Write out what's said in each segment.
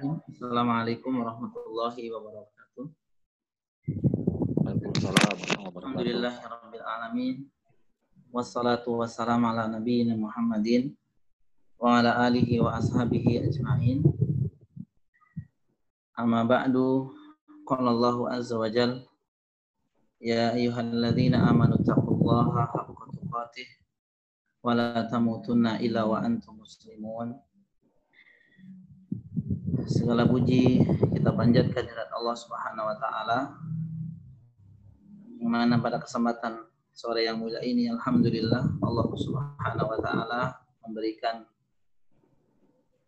Assalamualaikum warahmatullahi wabarakatuh. Alhamdulillah rabbil alamin. Wassalatu wassalamu ala nabiyina Muhammadin wa ala alihi wa ashabihi ajma'in. Amma ba'du qala Allahu azza wa jal Ya ayyuhalladzina amanu taqullaha haqqa tuqatih wa la tamutunna illa wa antum muslimun. Segala puji kita panjatkan kepada Allah Subhanahu wa taala. Mana pada kesempatan sore yang mulia ini alhamdulillah Allah Subhanahu wa taala memberikan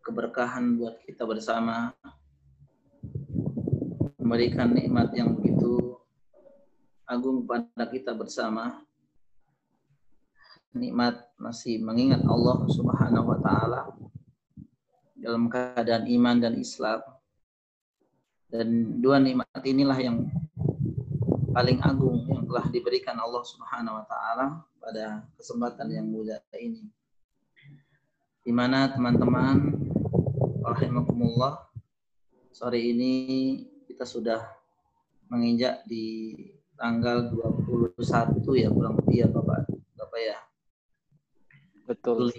keberkahan buat kita bersama. Memberikan nikmat yang begitu agung pada kita bersama. Nikmat masih mengingat Allah Subhanahu wa taala dalam keadaan iman dan Islam. Dan dua nikmat inilah yang paling agung yang telah diberikan Allah Subhanahu wa taala pada kesempatan yang mulia ini. Di mana teman-teman rahimakumullah sore ini kita sudah menginjak di tanggal 21 ya kurang lebih ya Bapak Bapak ya. Betul.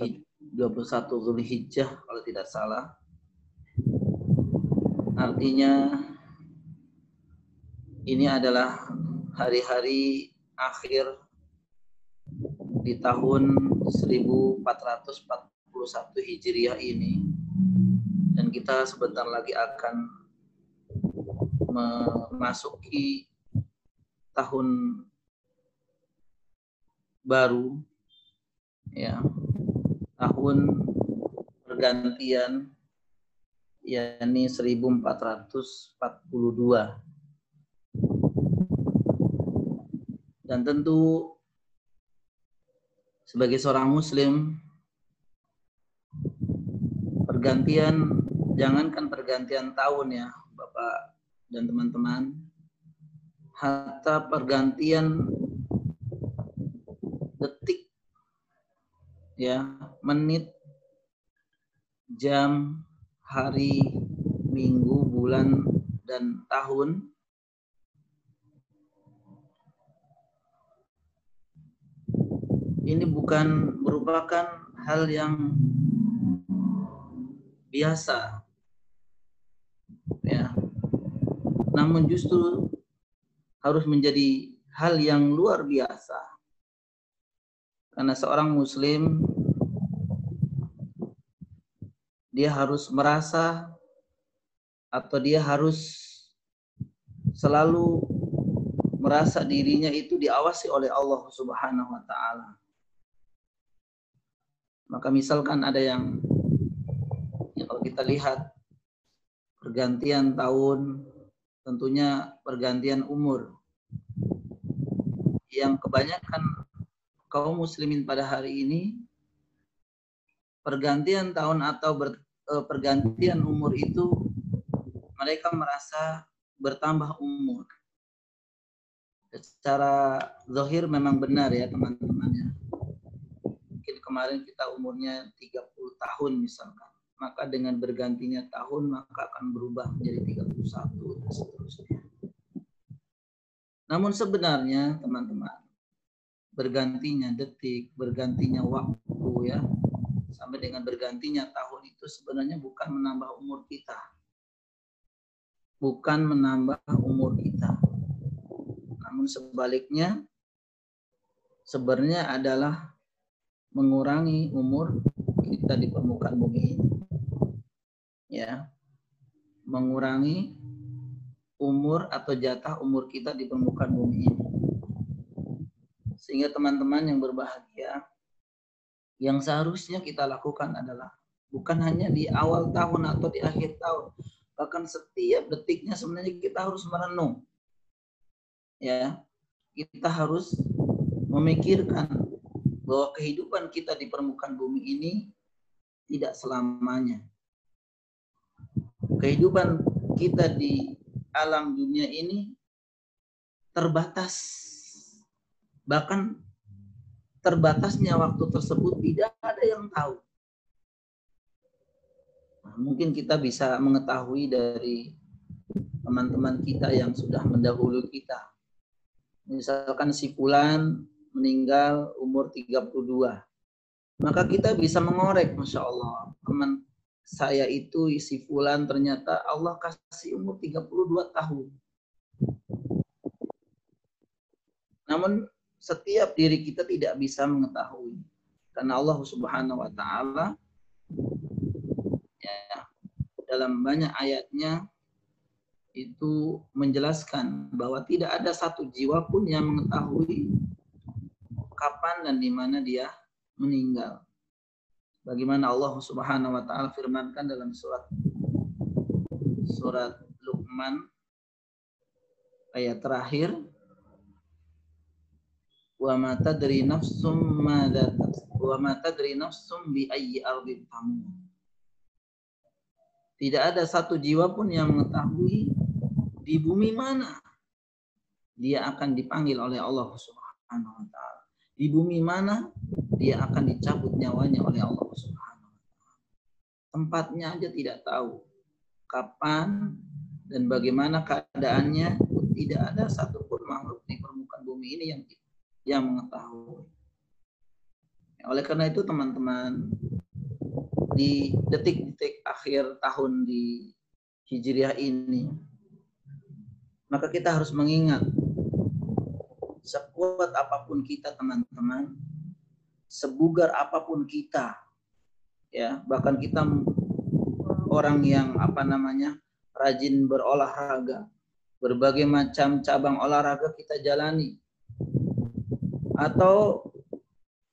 21 Zulhijjah kalau tidak salah. Artinya ini adalah hari-hari akhir di tahun 1441 Hijriah ini dan kita sebentar lagi akan memasuki tahun baru ya tahun pergantian yakni 1442 dan tentu sebagai seorang muslim pergantian jangankan pergantian tahun ya Bapak dan teman-teman hatta pergantian detik ya menit jam hari minggu bulan dan tahun. Ini bukan merupakan hal yang biasa ya. Namun justru harus menjadi hal yang luar biasa karena seorang muslim dia harus merasa atau dia harus selalu merasa dirinya itu diawasi oleh Allah Subhanahu wa taala. Maka misalkan ada yang ya kalau kita lihat pergantian tahun tentunya pergantian umur yang kebanyakan kaum muslimin pada hari ini pergantian tahun atau ber, uh, pergantian umur itu mereka merasa bertambah umur. Secara zahir memang benar ya teman-teman ya. Mungkin kemarin kita umurnya 30 tahun misalkan. Maka dengan bergantinya tahun maka akan berubah menjadi 31 dan seterusnya. Namun sebenarnya teman-teman bergantinya detik, bergantinya waktu ya, sampai dengan bergantinya tahun itu sebenarnya bukan menambah umur kita. Bukan menambah umur kita. Namun sebaliknya sebenarnya adalah mengurangi umur kita di permukaan bumi ini. Ya. Mengurangi umur atau jatah umur kita di permukaan bumi ini. Sehingga teman-teman yang berbahagia yang seharusnya kita lakukan adalah bukan hanya di awal tahun atau di akhir tahun, bahkan setiap detiknya sebenarnya kita harus merenung. Ya, kita harus memikirkan bahwa kehidupan kita di permukaan bumi ini tidak selamanya. Kehidupan kita di alam dunia ini terbatas. Bahkan terbatasnya waktu tersebut tidak ada yang tahu. mungkin kita bisa mengetahui dari teman-teman kita yang sudah mendahului kita. Misalkan si Fulan meninggal umur 32. Maka kita bisa mengorek, Masya Allah. Teman saya itu si Fulan ternyata Allah kasih umur 32 tahun. Namun setiap diri kita tidak bisa mengetahui. Karena Allah Subhanahu wa taala ya dalam banyak ayatnya itu menjelaskan bahwa tidak ada satu jiwa pun yang mengetahui kapan dan di mana dia meninggal. Bagaimana Allah Subhanahu wa taala firmankan dalam surat surat Luqman ayat terakhir wa ma tadri nafsum wa ma tadri nafsum tidak ada satu jiwa pun yang mengetahui di bumi mana dia akan dipanggil oleh Allah Subhanahu wa taala. Di bumi mana dia akan dicabut nyawanya oleh Allah Subhanahu wa taala. Tempatnya aja tidak tahu. Kapan dan bagaimana keadaannya tidak ada satupun makhluk di permukaan bumi ini yang yang mengetahui. Oleh karena itu teman-teman di detik-detik akhir tahun di Hijriah ini, maka kita harus mengingat sekuat apa pun kita teman-teman, sebugar apa pun kita, ya bahkan kita orang yang apa namanya rajin berolahraga, berbagai macam cabang olahraga kita jalani, atau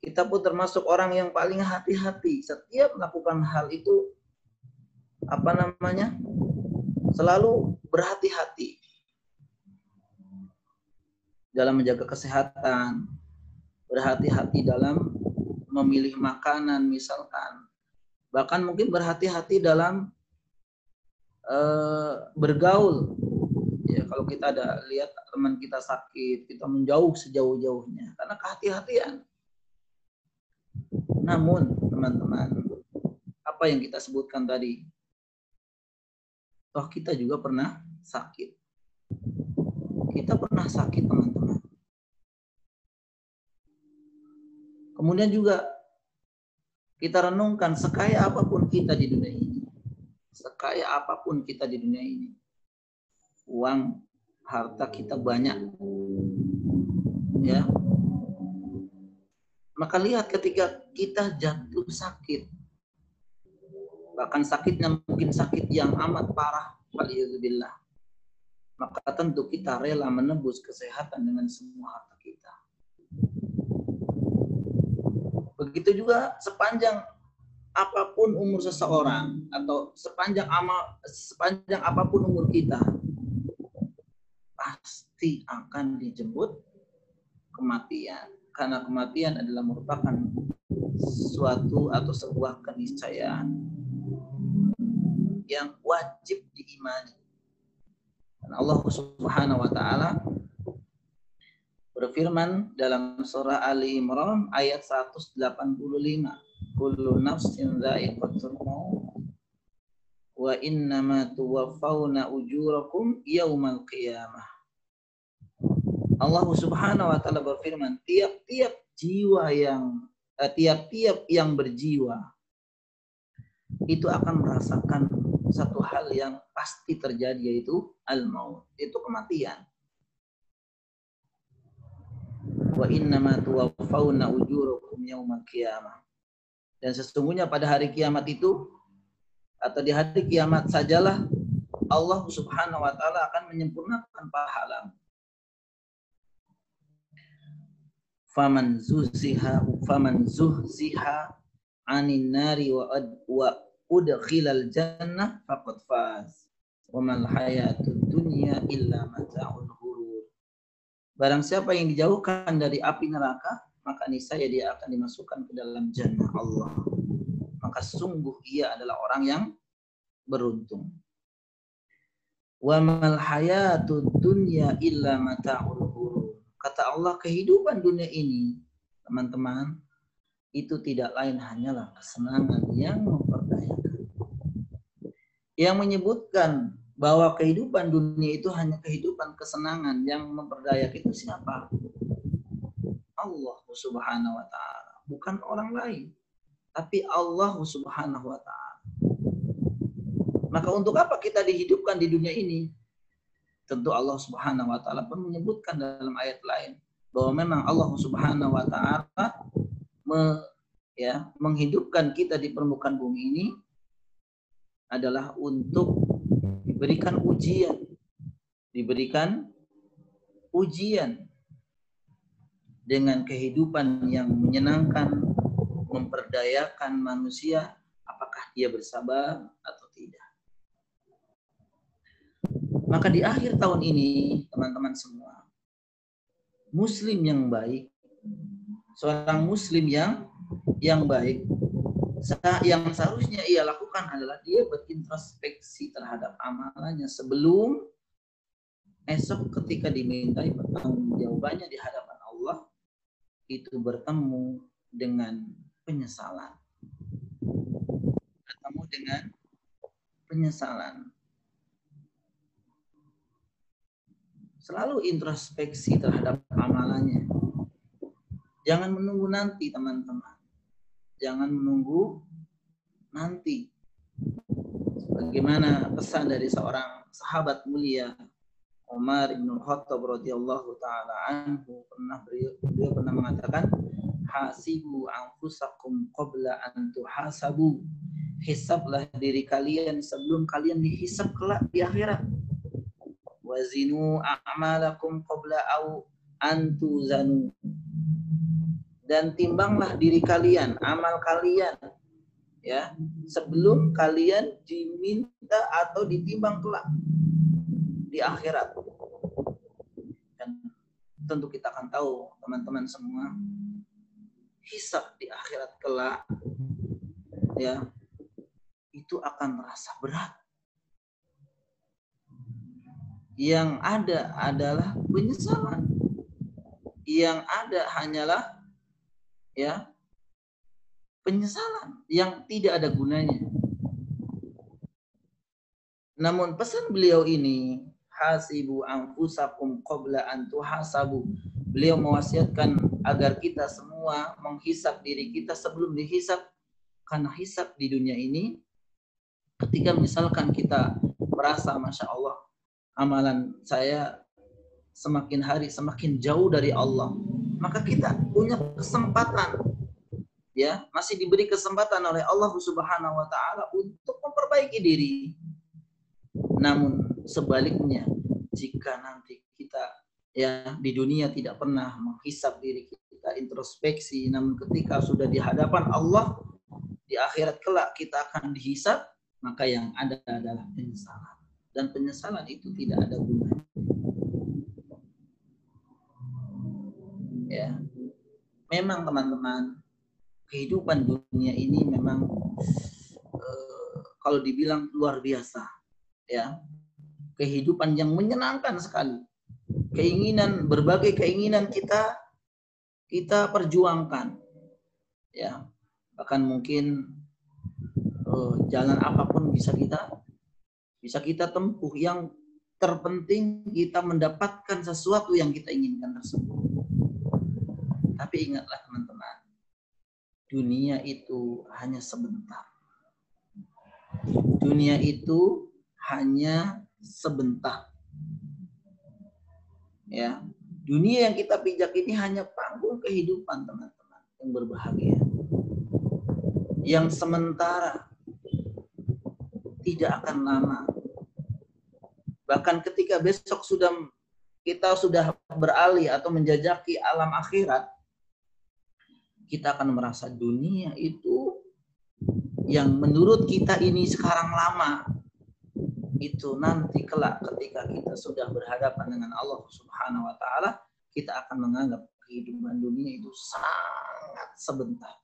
kita pun termasuk orang yang paling hati-hati setiap melakukan hal itu apa namanya selalu berhati-hati dalam menjaga kesehatan berhati-hati dalam memilih makanan misalkan bahkan mungkin berhati-hati dalam uh, bergaul ya kalau kita ada lihat teman kita sakit kita menjauh sejauh-jauhnya. Karena kehati-hatian. Namun, teman-teman, apa yang kita sebutkan tadi, toh kita juga pernah sakit. Kita pernah sakit, teman-teman. Kemudian juga kita renungkan sekaya apa pun kita di dunia ini, sekaya apa pun kita di dunia ini, uang, harta kita banyak, ya maka lihat ketika kita jatuh sakit, bahkan sakitnya mungkin sakit yang amat parah, waliyadzubillah. Maka tentu kita rela menebus kesehatan dengan semua harta kita. Begitu juga sepanjang apa pun umur seseorang atau sepanjang amal sepanjang apa pun umur kita pasti akan dijemput kematian karena kematian adalah merupakan suatu atau sebuah keniscayaan yang wajib diimani. Dan Allah Subhanahu wa taala berfirman dalam surah Ali Imran ayat 185, "Kullu nafsin dha'iqatul maut wa innama tuwaffawna ujurakum yaumal qiyamah." Allah Subhanahu wa taala berfirman, tiap-tiap jiwa yang eh, tiap-tiap eh, yang berjiwa itu akan merasakan satu hal yang pasti terjadi yaitu al-maut, itu kematian. Wa innama tuwaffawna ujurakum yaumal qiyamah. Dan sesungguhnya pada hari kiamat itu atau di hari kiamat sajalah Allah Subhanahu wa taala akan menyempurnakan pahala. Faman zuziha faman zuhziha anin nari wa ad, wa udkhilal jannah faqad faz. Wa mal hayatud dunya illa mata'ul ghurur. Barang siapa yang dijauhkan dari api neraka maka niscaya dia akan dimasukkan ke dalam jannah Allah maka sungguh ia adalah orang yang beruntung wa mal hayatud dunya illa mata'ul ghurur Kata Allah, kehidupan dunia ini, teman-teman, itu tidak lain hanyalah kesenangan yang memperdayakan. yang menyebutkan bahwa kehidupan dunia itu hanya kehidupan kesenangan yang memperdayak itu siapa? Allah Subhanahu wa taala, bukan orang lain. Tapi Allah Subhanahu wa taala. Maka untuk apa kita dihidupkan di dunia ini? Tentu Allah Subhanahu wa taala pun menyebutkan dalam ayat lain bahwa memang Allah Subhanahu wa taala me, ya, menghidupkan kita di permukaan bumi ini adalah untuk diberikan ujian. Diberikan ujian dengan kehidupan yang menyenangkan, memperdayakan manusia, apakah dia bersabar atau tidak. Maka di akhir tahun ini, teman-teman semua, muslim yang baik, seorang muslim yang yang baik yang seharusnya ia lakukan adalah dia berintrospeksi terhadap amalannya sebelum esok ketika dimintai pertanggungjawabannya di hadapan Allah itu bertemu dengan penyesalan. Bertemu dengan penyesalan. Selalu introspeksi terhadap amalannya. Jangan menunggu nanti teman-teman jangan menunggu nanti. Bagaimana pesan dari seorang sahabat mulia Umar bin Khattab radhiyallahu taala anhu pernah beliau, pernah mengatakan hasibu anfusakum qabla an tuhasabu. Hisablah diri kalian sebelum kalian dihisab kelak di akhirat. Wazinu a'malakum qabla au antuzanu dan timbanglah diri kalian, amal kalian ya, sebelum kalian diminta atau ditimbang kelak di akhirat. Dan tentu kita akan tahu teman-teman semua hisab di akhirat kelak ya itu akan merasa berat. Yang ada adalah penyesalan. Yang ada hanyalah ya penyesalan yang tidak ada gunanya. Namun pesan beliau ini hasibu anfusakum qabla an tuhasabu. Beliau mewasiatkan agar kita semua menghisap diri kita sebelum dihisap karena hisap di dunia ini ketika misalkan kita merasa masya Allah amalan saya semakin hari semakin jauh dari Allah maka kita punya kesempatan ya masih diberi kesempatan oleh Allah Subhanahu wa taala untuk memperbaiki diri. Namun sebaliknya jika nanti ya di dunia tidak pernah menghisap diri kita introspeksi. Namun ketika sudah di hadapan Allah di akhirat kelak kita akan dihisap maka yang ada adalah penyesalan. Dan penyesalan itu tidak ada gunanya. Ya. Memang teman-teman kehidupan dunia ini memang uh, kalau dibilang luar biasa ya. Kehidupan yang menyenangkan sekali keinginan berbagai keinginan kita kita perjuangkan ya bahkan mungkin uh, jalan apa pun bisa kita bisa kita tempuh yang terpenting kita mendapatkan sesuatu yang kita inginkan tersebut tapi ingatlah teman-teman, dunia itu hanya sebentar. Dunia itu hanya sebentar. Ya, dunia yang kita pijak ini hanya panggung kehidupan teman-teman yang berbahagia. Yang sementara tidak akan lama. Bahkan ketika besok sudah kita sudah beralih atau menjajaki alam akhirat, kita akan merasa dunia itu yang menurut kita ini sekarang lama itu nanti kelak ketika kita sudah berhadapan dengan Allah Subhanahu wa taala kita akan menganggap kehidupan dunia itu sangat sebentar.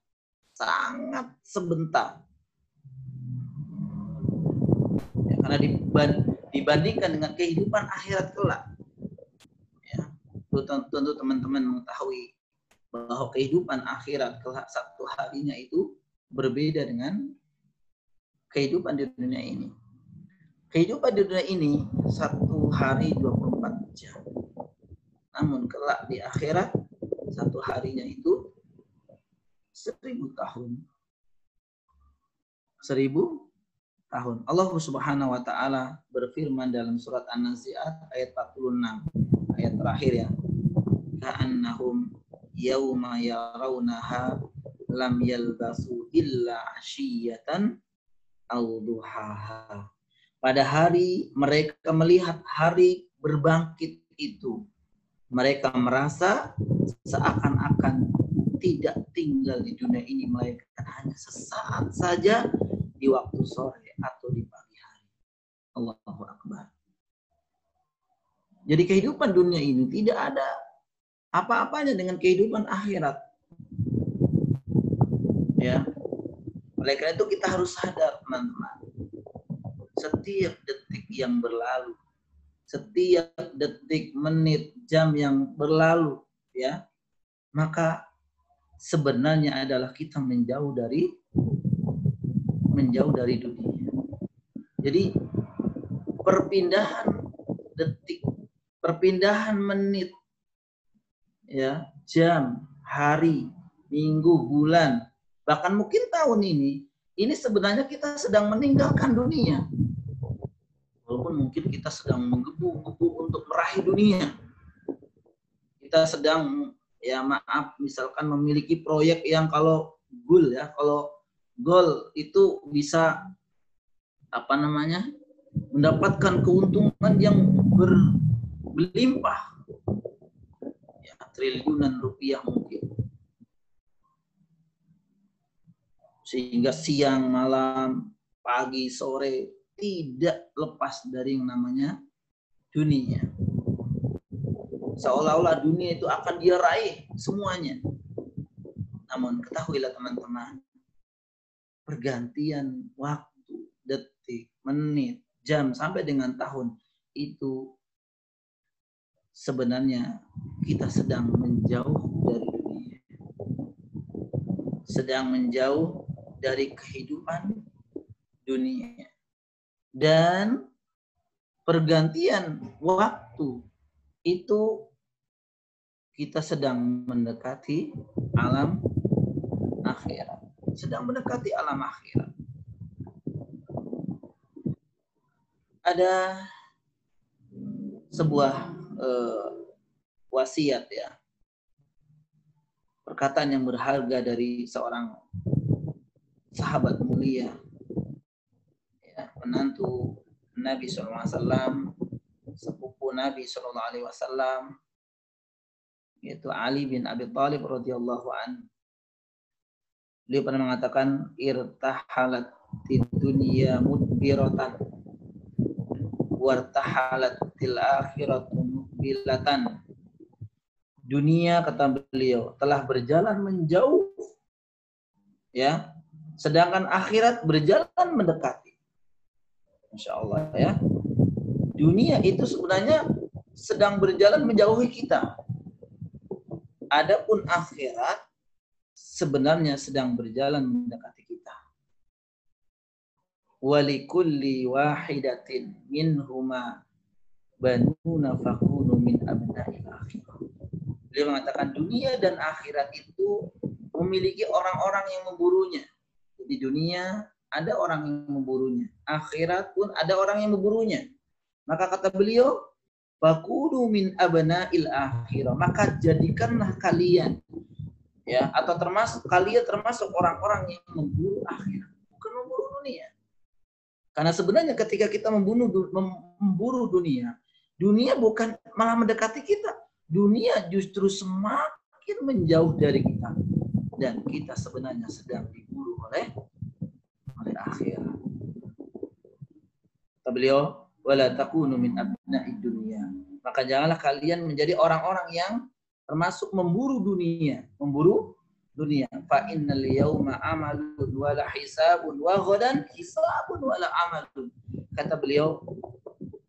Sangat sebentar. Ya, karena dibandingkan dengan kehidupan akhirat kelak. Ya tentu teman-teman mengetahui bahwa kehidupan akhirat kelak satu harinya itu berbeda dengan kehidupan di dunia ini. Kehidupan di dunia ini satu hari 24 jam. Namun kelak di akhirat satu harinya itu seribu tahun. Seribu tahun. Allah Subhanahu wa taala berfirman dalam surat An-Nazi'at ayat 46, ayat terakhir ya. Ka'annahum yauma yarawnaha lam yalbasu illa ashiyatan au duhaha. Pada hari mereka melihat hari berbangkit itu, mereka merasa seakan-akan tidak tinggal di dunia ini melainkan hanya sesaat saja di waktu sore atau di pagi hari. Allahu Akbar. Jadi kehidupan dunia ini tidak ada apa-apanya dengan kehidupan akhirat. Ya. Oleh karena itu kita harus sadar teman-teman. Setiap detik yang berlalu, setiap detik, menit, jam yang berlalu, ya, maka sebenarnya adalah kita menjauh dari menjauh dari dunia. Jadi perpindahan detik, perpindahan menit, ya, jam, hari, minggu, bulan, bahkan mungkin tahun ini, ini sebenarnya kita sedang meninggalkan dunia. Walaupun mungkin kita sedang menggebu-gebu untuk meraih dunia. Kita sedang ya maaf misalkan memiliki proyek yang kalau goal ya, kalau goal itu bisa apa namanya? mendapatkan keuntungan yang berlimpah. Ya, triliunan rupiah mungkin. Sehingga siang, malam, pagi, sore tidak lepas dari yang namanya dunia. Seolah-olah dunia itu akan dia raih semuanya. Namun ketahuilah teman-teman, pergantian waktu, detik, menit, jam sampai dengan tahun itu sebenarnya kita sedang menjauh dari dunia. Sedang menjauh dari kehidupan dunia. Dan pergantian waktu itu kita sedang mendekati alam akhirat. Sedang mendekati alam akhirat. Ada sebuah uh, wasiat ya. Perkataan yang berharga dari seorang sahabat mulia menantu Nabi SAW sepupu Nabi SAW yaitu Ali bin Abi Thalib radhiyallahu an. Beliau pernah mengatakan irtahalat di dunia mudbiratan wartahalat til akhiratu. Dunia kata beliau telah berjalan menjauh ya sedangkan akhirat berjalan mendekati. Insya Allah ya. Dunia itu sebenarnya sedang berjalan menjauhi kita. Adapun akhirat sebenarnya sedang berjalan mendekati kita. Walikulli wahidatin minhuma banuna fakunu min abna'il akhirah. Beliau mengatakan dunia dan akhirat itu memiliki orang-orang yang memburunya di dunia ada orang yang memburunya. Akhirat pun ada orang yang memburunya. Maka kata beliau, Fakulu min il akhirah. Maka jadikanlah kalian ya atau termasuk kalian termasuk orang-orang yang memburu akhirat, bukan memburu dunia. Karena sebenarnya ketika kita membunuh memburu dunia, dunia bukan malah mendekati kita. Dunia justru semakin menjauh dari kita dan kita sebenarnya sedang diburu oleh oleh akhirat. Kata beliau, wala takunu min abna'i dunia. Maka janganlah kalian menjadi orang-orang yang termasuk memburu dunia, memburu dunia. Fa innal yawma amalun wala hisabun wa ghadan hisabun wala amalun. Kata beliau,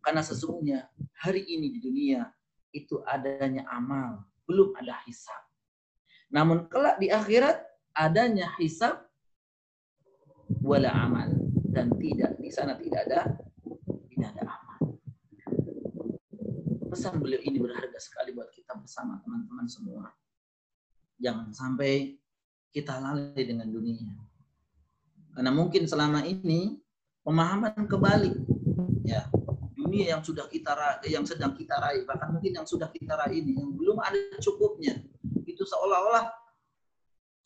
karena sesungguhnya hari ini di dunia itu adanya amal, belum ada hisab. Namun kelak di akhirat adanya hisab wala amal dan tidak di sana tidak ada tidak ada aman. Pesan beliau ini berharga sekali buat kita bersama teman-teman semua. Jangan sampai kita lalai dengan dunia. Karena mungkin selama ini pemahaman kebalik. Ya, dunia yang sudah kita yang sedang kita raih, bahkan mungkin yang sudah kita raih ini yang belum ada cukupnya. Itu seolah-olah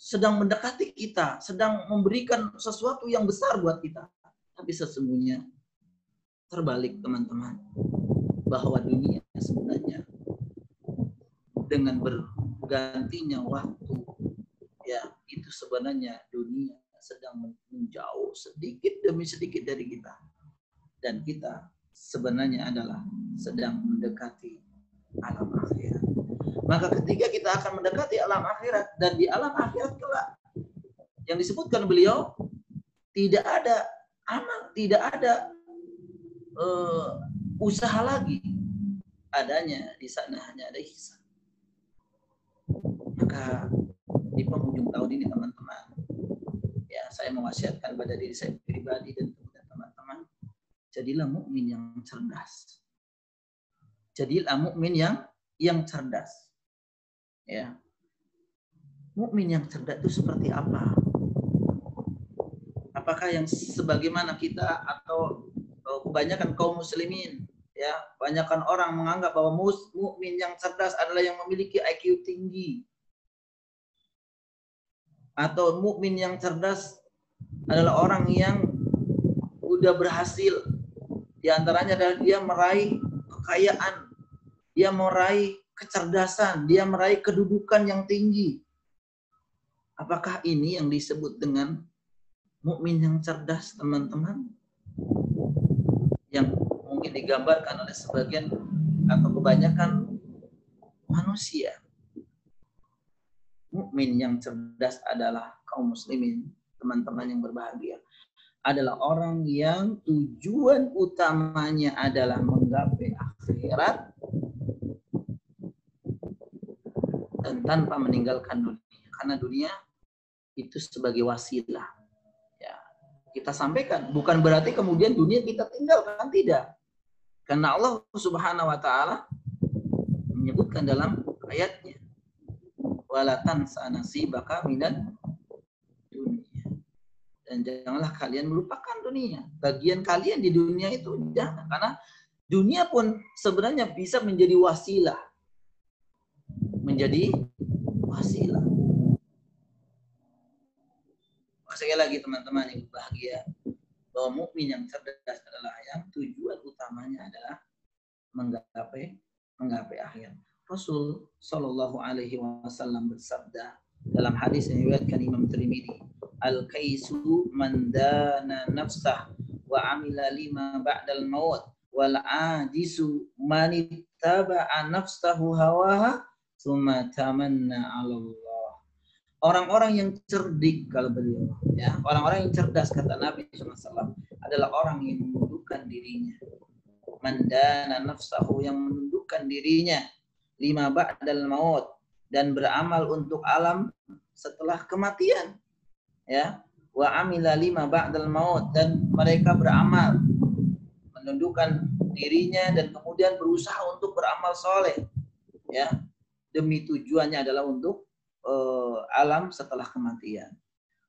sedang mendekati kita, sedang memberikan sesuatu yang besar buat kita. Tapi sesungguhnya terbalik teman-teman. Bahwa dunia sebenarnya dengan bergantinya waktu ya itu sebenarnya dunia sedang menjauh sedikit demi sedikit dari kita. Dan kita sebenarnya adalah sedang mendekati alam akhirat. Maka ketika kita akan mendekati alam akhirat dan di alam akhirat kelak yang disebutkan beliau tidak ada amal, tidak ada uh, usaha lagi. Adanya di sana hanya ada hisab. Maka di penghujung tahun ini teman-teman ya saya mewasiatkan pada diri saya pribadi dan teman-teman jadilah mukmin yang cerdas jadilah mukmin yang yang cerdas ya. Mukmin yang cerdas itu seperti apa? Apakah yang sebagaimana kita atau kebanyakan kaum muslimin? Ya banyakkan orang menganggap bahwa mukmin yang cerdas adalah yang memiliki IQ tinggi. Atau mukmin yang cerdas adalah orang yang udah berhasil. Di antaranya adalah dia meraih kekayaan, dia meraih kecerdasan, dia meraih kedudukan yang tinggi. Apakah ini yang disebut dengan mukmin yang cerdas, teman-teman? Yang mungkin digambarkan oleh sebagian atau kebanyakan manusia mukmin yang cerdas adalah kaum muslimin, teman-teman yang berbahagia. Adalah orang yang tujuan utamanya adalah menggapai akhirat dan tanpa meninggalkan dunia. Karena dunia itu sebagai wasilah. Ya, kita sampaikan bukan berarti kemudian dunia kita tinggalkan tidak. Karena Allah Subhanahu wa taala menyebutkan dalam ayatnya walatan sanasi baka minat dunia. Dan janganlah kalian melupakan dunia. Bagian kalian di dunia itu jangan. Karena dunia pun sebenarnya bisa menjadi wasilah. Menjadi wasilah. Sekali lagi teman-teman yang bahagia bahwa mukmin yang cerdas adalah yang tujuan utamanya adalah menggapai menggapai akhir. Rasul Shallallahu Alaihi Wasallam bersabda dalam hadis yang diriwayatkan Imam Tirmidzi, al kaisu mandana nafsah wa amila lima ba'dal maut wal ajisu man ittaba'a nafsahu hawaha Allah. Orang-orang yang cerdik kalau beliau ya, orang-orang yang cerdas kata Nabi SAW adalah orang yang menundukkan dirinya. Mandana nafsahu yang menundukkan dirinya lima ba'dal maut dan beramal untuk alam setelah kematian. Ya. Wa amila lima ba'dal maut dan mereka beramal menundukkan dirinya dan kemudian berusaha untuk beramal soleh. Ya. Demi tujuannya adalah untuk uh, alam setelah kematian.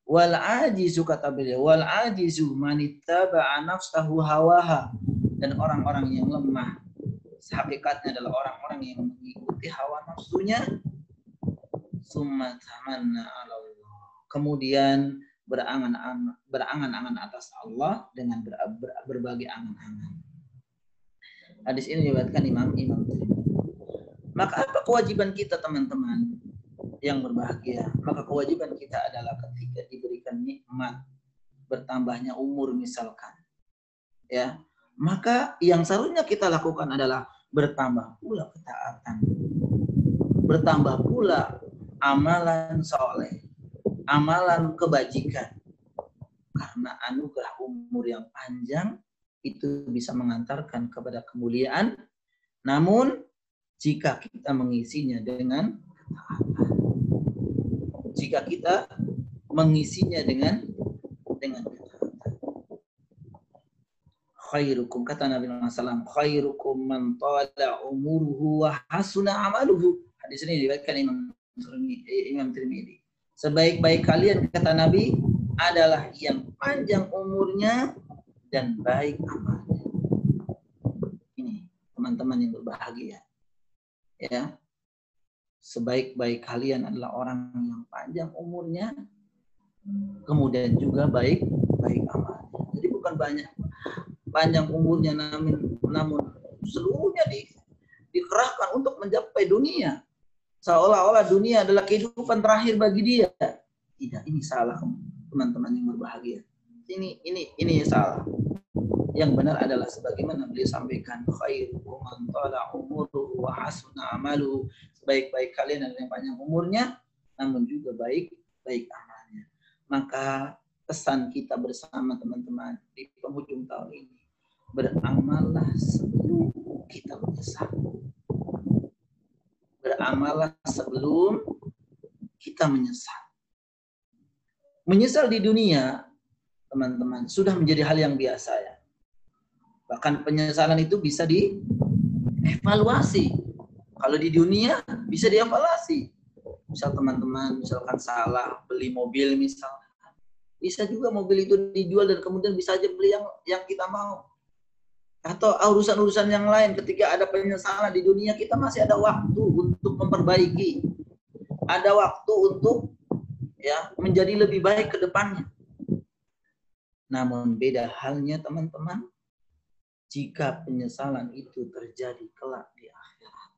Wal ajizu kata beliau, wal ajizu manittaba'a nafsahu hawaha dan orang-orang yang lemah hakikatnya adalah orang-orang yang mengikuti hawa nafsunya summa tamanna Allah. Kemudian berangan-angan berangan-angan atas Allah dengan ber, ber, berbagai angan-angan. Hadis ini diriwayatkan Imam Imam Maka apa kewajiban kita teman-teman yang berbahagia? Maka kewajiban kita adalah ketika diberikan nikmat bertambahnya umur misalkan. Ya, maka yang seharusnya kita lakukan adalah bertambah pula ketaatan. Bertambah pula amalan soleh, amalan kebajikan. Karena anugerah umur yang panjang itu bisa mengantarkan kepada kemuliaan. Namun jika kita mengisinya dengan. Jika kita mengisinya dengan dengan khairukum kata Nabi SAW khairukum man tala umuruhu wa hasuna amaluhu. Hadis ini diriwayatkan Imam Imam Tirmidzi. Sebaik-baik kalian kata Nabi adalah yang panjang umurnya dan baik amalnya. Ini teman-teman yang berbahagia ya. Sebaik-baik kalian adalah orang yang panjang umurnya kemudian juga baik baik amalnya. Jadi bukan banyak panjang umurnya namun namun seluruhnya di, dikerahkan untuk mencapai dunia. Seolah-olah dunia adalah kehidupan terakhir bagi dia. Tidak ini salah teman-teman yang berbahagia. Ini ini ini salah yang benar adalah sebagaimana beliau sampaikan man tala umuruhu wa hasuna sebaik-baik kalian adalah yang panjang umurnya namun juga baik baik amalnya maka pesan kita bersama teman-teman di penghujung tahun ini beramallah sebelum kita menyesal. Beramallah sebelum kita menyesal. Menyesal di dunia, teman-teman, sudah menjadi hal yang biasa ya. Bahkan penyesalan itu bisa dievaluasi. Kalau di dunia bisa dievaluasi. Misal teman-teman, misalkan salah beli mobil misal, bisa juga mobil itu dijual dan kemudian bisa aja beli yang yang kita mau. Atau urusan-urusan yang lain ketika ada penyesalan di dunia kita masih ada waktu untuk memperbaiki. Ada waktu untuk ya menjadi lebih baik ke depannya. Namun beda halnya teman-teman jika penyesalan itu terjadi kelak di akhirat.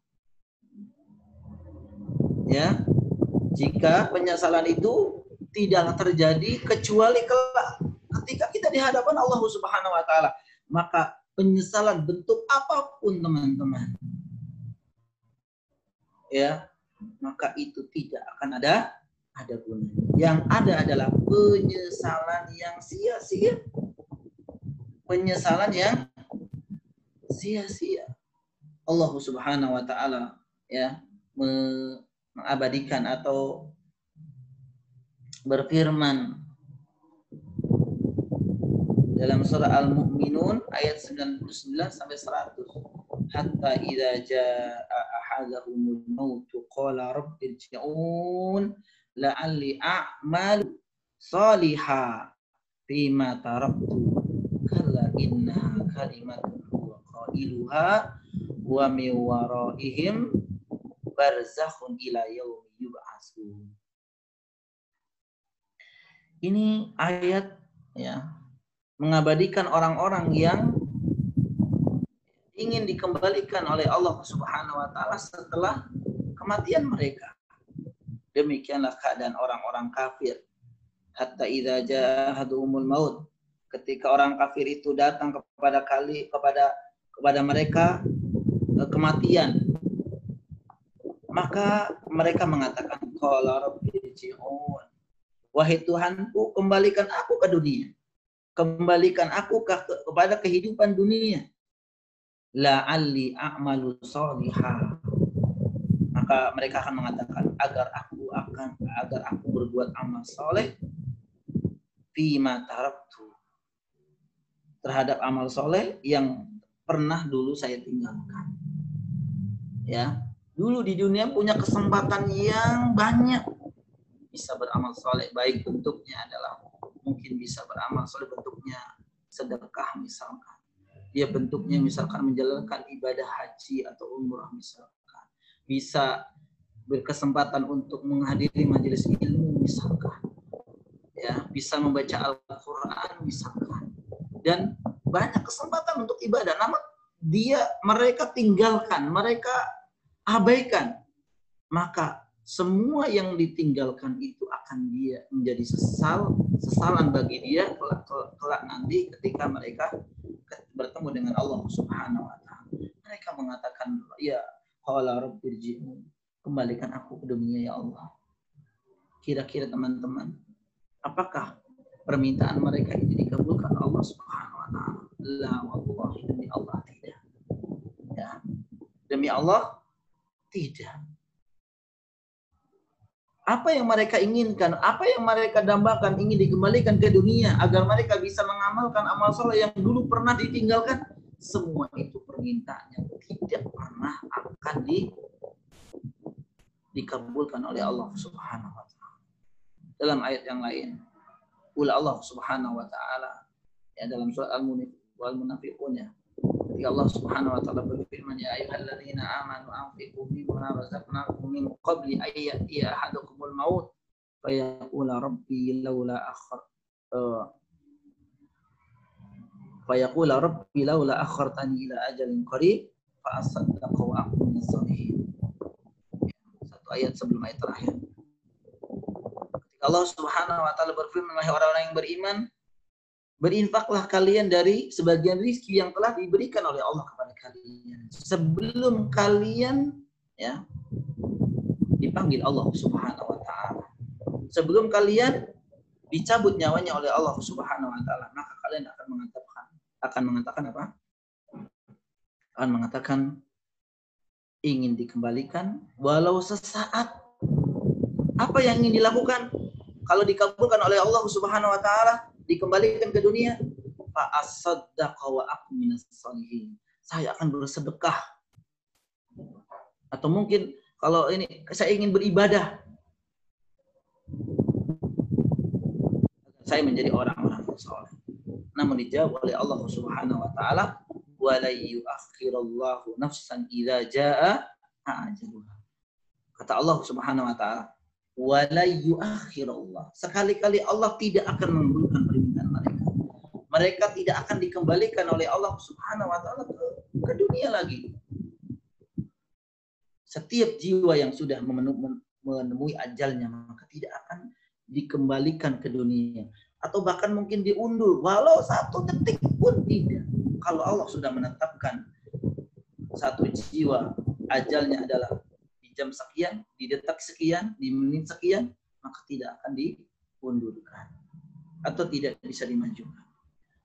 Ya. Jika penyesalan itu tidak terjadi kecuali kelak ketika kita di hadapan Allah Subhanahu wa taala maka penyesalan bentuk apa pun teman-teman ya maka itu tidak akan ada ada gunanya. Yang ada adalah penyesalan yang sia-sia. Penyesalan yang sia-sia Allah Subhanahu wa taala ya mengabadikan atau berfirman dalam surah Al-Mu'minun ayat 99 sampai 100. Hatta idza jaa ahadahumul maut qala rabbi irji'un la'alli a'mal saliha fima taraktu kalla inna kalimatun qailuha wa min waraihim barzakhun ila yaumi. Ini ayat ya mengabadikan orang-orang yang ingin dikembalikan oleh Allah Subhanahu wa taala setelah kematian mereka. Demikianlah keadaan orang-orang kafir. Hatta idza jahadumul maut. Ketika orang kafir itu datang kepada kali kepada kepada mereka eh, kematian. Maka mereka mengatakan Wahai Tuhanku, kembalikan aku ke dunia kembalikan aku ke, kepada kehidupan dunia. La'alli a'malu. Maka mereka akan mengatakan agar aku akan agar aku berbuat amal soleh fima taraktu terhadap amal soleh yang pernah dulu saya tinggalkan. Ya, dulu di dunia punya kesempatan yang banyak bisa beramal soleh baik bentuknya adalah mungkin bisa beramal soleh bentuknya sedekah misalkan. Dia bentuknya misalkan menjalankan ibadah haji atau umrah misalkan. Bisa berkesempatan untuk menghadiri majelis ilmu misalkan. Ya, bisa membaca Al-Qur'an misalkan. Dan banyak kesempatan untuk ibadah. Namun dia mereka tinggalkan, mereka abaikan. Maka semua yang ditinggalkan itu akan dia menjadi sesal sesalan bagi dia kelak, kelak nanti ketika mereka bertemu dengan Allah Subhanahu wa taala. Mereka mengatakan ya qala rabbirji'un kembalikan aku ke dunia ya Allah. Kira-kira teman-teman, apakah permintaan mereka ini dikabulkan Allah Subhanahu wa? La wallahi demi Allah tidak. Ya. Demi Allah tidak apa yang mereka inginkan, apa yang mereka dambakan ingin dikembalikan ke dunia agar mereka bisa mengamalkan amal soleh yang dulu pernah ditinggalkan, semua itu permintaannya tidak pernah akan di, dikabulkan oleh Allah Subhanahu wa taala. Dalam ayat yang lain, ula Allah Subhanahu wa taala ya dalam surat Al-Munafiqun ya Ketika Allah Subhanahu wa taala berfirman ya ayyuhalladzina amanu anfiqu mimma razaqnakum min qabli an ya'tiya ahadakumul maut fayaqula rabbi laula akhar uh, fayaqula rabbi laula akhartani ila ajalin qarib fa asaddaqa wa akun salihin. Satu ayat sebelum ayat terakhir. Allah Subhanahu wa taala berfirman wahai orang-orang yang beriman Berinfaklah kalian dari sebagian rizki yang telah diberikan oleh Allah kepada kalian. Sebelum kalian ya dipanggil Allah Subhanahu wa taala. Sebelum kalian dicabut nyawanya oleh Allah Subhanahu wa taala, maka kalian akan mengatakan akan mengatakan apa? Akan mengatakan ingin dikembalikan walau sesaat. Apa yang ingin dilakukan? Kalau dikabulkan oleh Allah Subhanahu wa taala, dikembalikan ke dunia, wa minas. Saya akan bersedekah. Atau mungkin kalau ini saya ingin beribadah. Saya menjadi orang-orang soleh. Namun dijawab oleh Allah Subhanahu wa taala, "Wa nafsan idza jaa ajaluha." Kata Allah Subhanahu wa taala, Allah. Sekali-kali Allah tidak akan mereka. Mereka tidak akan dikembalikan oleh Allah Subhanahu wa taala ke, ke dunia lagi. Setiap jiwa yang sudah menemui ajalnya maka tidak akan dikembalikan ke dunia atau bahkan mungkin diundur walau satu detik pun tidak. Kalau Allah sudah menetapkan satu jiwa ajalnya adalah jam sekian, di detak sekian, di menit sekian, maka tidak akan diundurkan atau tidak bisa dimajukan.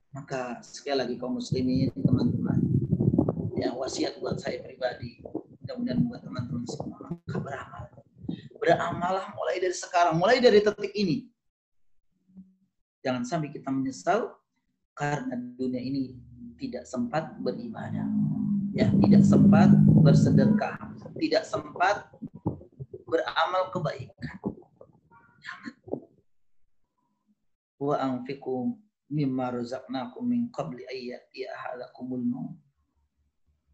Maka sekali lagi kaum muslimin, teman-teman, ya wasiat buat saya pribadi, mudah-mudahan buat teman-teman semua, maka beramal. Beramalah mulai dari sekarang, mulai dari detik ini. Jangan sampai kita menyesal karena dunia ini tidak sempat beribadah ya tidak sempat bersedekah tidak sempat beramal kebaikan jangan wa mimma razaqnakum min qabli ayyati ahadakumul maut.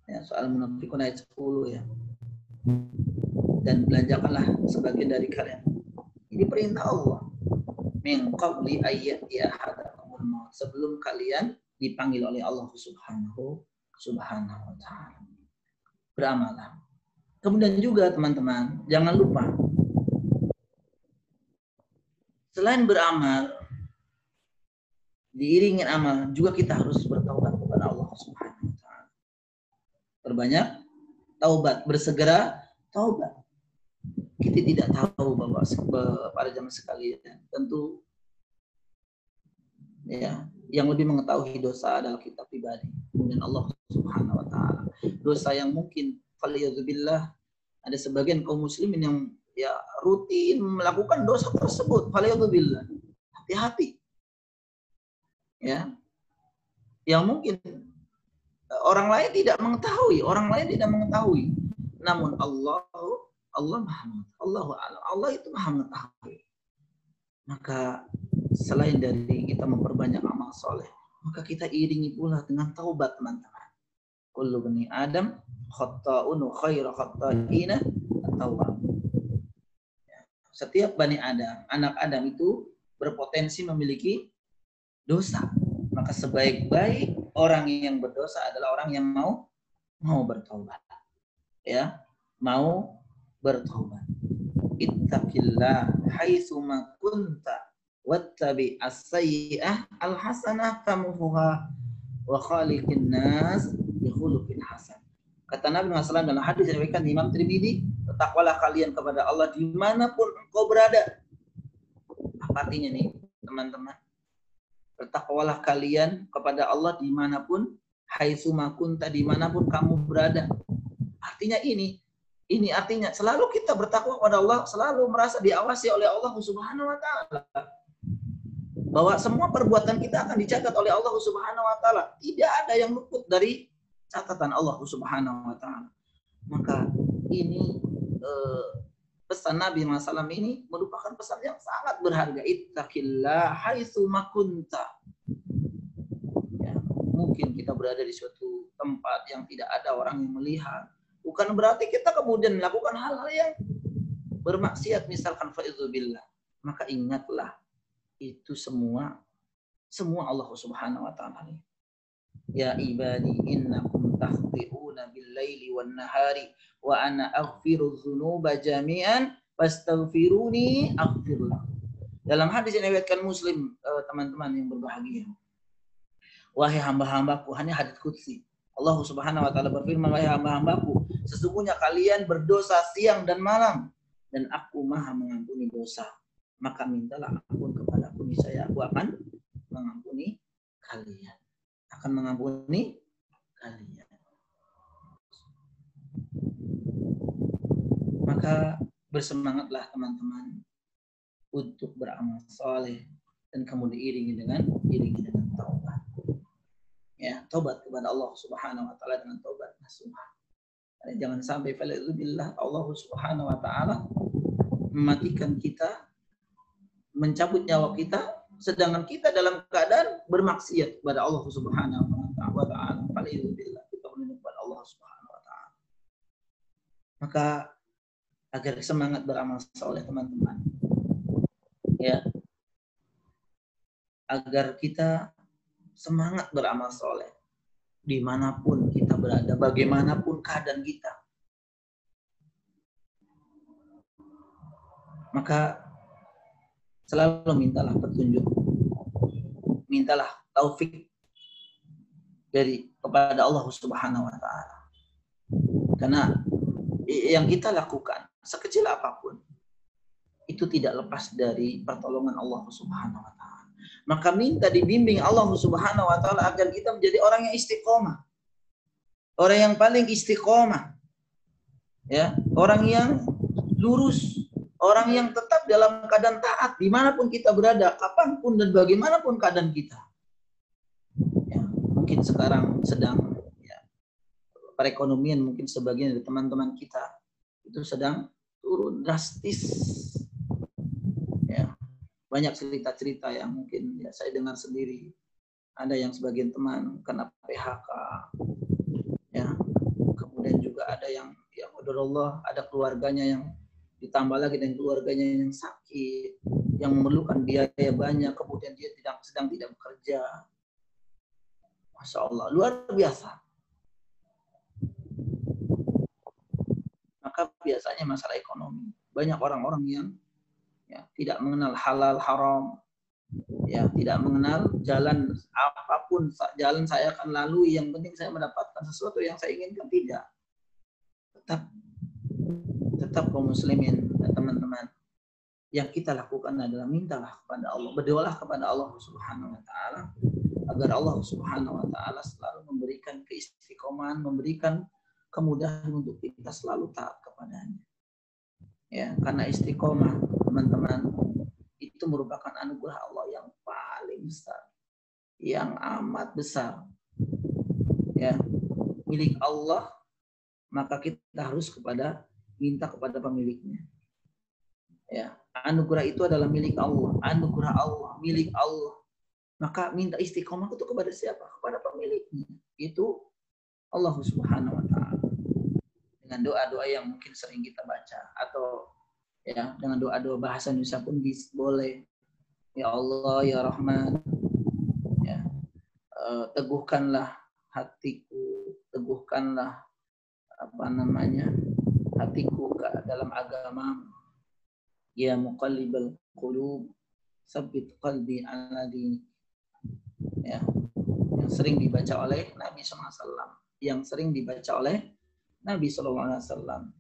Ya soal munafikun ayat 10 ya. Dan belanjakanlah sebagian dari kalian. Ini perintah Allah. Min qabli ayyati ahadakumul maut. Sebelum kalian dipanggil oleh Allah Subhanahu Subhanahu wa taala. Beramalah. Kemudian juga teman-teman, jangan lupa. Selain beramal diiringi amal juga kita harus bertaubat kepada Allah Subhanahu wa taala. Perbanyak taubat, bersegera taubat. Kita tidak tahu bahwa pada zaman sekalian tentu ya yang lebih mengetahui dosa adalah kita pribadi kemudian Allah Subhanahu wa taala dosa yang mungkin faliyadzubillah ada sebagian kaum muslimin yang ya rutin melakukan dosa tersebut faliyadzubillah hati-hati ya. Yang mungkin orang lain tidak mengetahui orang lain tidak mengetahui. Namun Allah Allah maha Allah Allah itu maha mengetahui. Maka selain dari kita memperbanyak amal soleh, maka kita iringi pula dengan taubat teman-teman. Kullu bani Adam khatta'un khairu khatta'ina taubat. Setiap bani Adam, anak Adam itu berpotensi memiliki dosa. Maka sebaik-baik orang yang berdosa adalah orang yang mau mau bertobat. Ya, mau bertobat. Ittaqillah haitsu ma kunta wattabi as-sayyi'ah al-hasanah tamuhuha wa khaliqin nas bi khuluqin hasan. Kata Nabi Muhammad dalam hadis yang diriwayatkan Imam Tirmidzi, bertakwalah kalian kepada Allah di mana pun engkau berada. Apa artinya nih, teman-teman? Bertakwalah kalian kepada Allah di mana pun, hai sumakun di mana pun kamu berada. Artinya ini, Ini artinya selalu kita bertakwa kepada Allah, selalu merasa diawasi oleh Allah Subhanahu wa taala. Bahwa semua perbuatan kita akan dicatat oleh Allah Subhanahu wa taala. Tidak ada yang luput dari catatan Allah Subhanahu wa taala. Maka ini eh, pesan Nabi SAW ini merupakan pesan yang sangat berharga. Ittaqillah haitsu makunta. Ya, mungkin kita berada di suatu tempat yang tidak ada orang yang melihat Bukan berarti kita kemudian melakukan hal-hal yang bermaksiat misalkan faizubillah. Maka ingatlah itu semua semua Allah Subhanahu wa taala. Ya ibadi innakum takhti'una bil-laili wan-nahari wa ana aghfiru dzunuba jami'an fastaghfiruni aghfir Dalam hadis yang diriwayatkan Muslim eh, teman-teman yang berbahagia. Wahai hamba-hambaku, hanya hadis qudsi. Allah Subhanahu wa taala berfirman, "Wahai hamba-hambaku, sesungguhnya kalian berdosa siang dan malam dan aku Maha mengampuni dosa. Maka mintalah ampun kepada aku, niscaya aku akan mengampuni kalian." Akan mengampuni kalian. Maka bersemangatlah teman-teman untuk beramal soleh dan kemudian diiringi dengan diiringi dengan taubat ya tobat kepada Allah Subhanahu wa taala dengan tobat nasuha. Jangan sampai billah Allah Subhanahu wa taala mematikan kita, mencabut nyawa kita sedangkan kita dalam keadaan bermaksiat kepada Allah Subhanahu wa taala. kita kepada Allah Subhanahu wa taala. Maka agar semangat beramal soleh teman-teman. Ya. Agar kita semangat beramal soleh. Di mana pun kita berada, bagaimanapun keadaan kita. Maka selalu mintalah petunjuk. Mintalah taufik dari kepada Allah Subhanahu wa taala. Karena yang kita lakukan sekecil apa pun itu tidak lepas dari pertolongan Allah Subhanahu wa taala. Maka minta dibimbing Allah Subhanahu wa taala agar kita menjadi orang yang istiqomah. Orang yang paling istiqomah. Ya, orang yang lurus, orang yang tetap dalam keadaan taat di mana pun kita berada, kapan pun dan bagaimanapun keadaan kita. Ya, mungkin sekarang sedang ya, perekonomian mungkin sebagian dari teman-teman kita itu sedang turun drastis banyak cerita-cerita yang mungkin ya saya dengar sendiri. Ada yang sebagian teman kena PHK, ya. Kemudian juga ada yang yang Allah ada keluarganya yang ditambah lagi dengan keluarganya yang sakit, yang memerlukan biaya banyak, kemudian dia tidak sedang tidak bekerja. Masya Allah, luar biasa. Maka biasanya masalah ekonomi. Banyak orang-orang yang ya, tidak mengenal halal haram, ya tidak mengenal jalan apa pun jalan saya akan lalui. Yang penting saya mendapatkan sesuatu yang saya inginkan. Tidak. Tetap tetap kaum muslimin teman-teman yang kita lakukan adalah mintalah kepada Allah berdoalah kepada Allah Subhanahu wa taala agar Allah Subhanahu wa taala selalu memberikan keistiqomahan memberikan kemudahan untuk kita selalu taat kepadanya. Ya karena istiqomah teman-teman itu merupakan anugerah Allah yang paling besar yang amat besar. Ya milik Allah maka kita harus kepada minta kepada pemiliknya. Ya anugerah itu adalah milik Allah anugerah Allah milik Allah. Maka minta istiqomah itu kepada siapa? Kepada pemiliknya. Itu Allah Subhanahu wa taala dengan doa-doa yang mungkin sering kita baca. Atau ya dengan doa-doa bahasa Indonesia pun bisa, boleh. Ya Allah ya Rahman. Ya. Uh, teguhkanlah hatiku. Teguhkanlah apa namanya hatiku ke dalam agama. Ya muqallibal qulub. Sabit qalbi ala ya. Yang sering dibaca oleh Nabi SAW yang sering dibaca oleh Nabi SAW.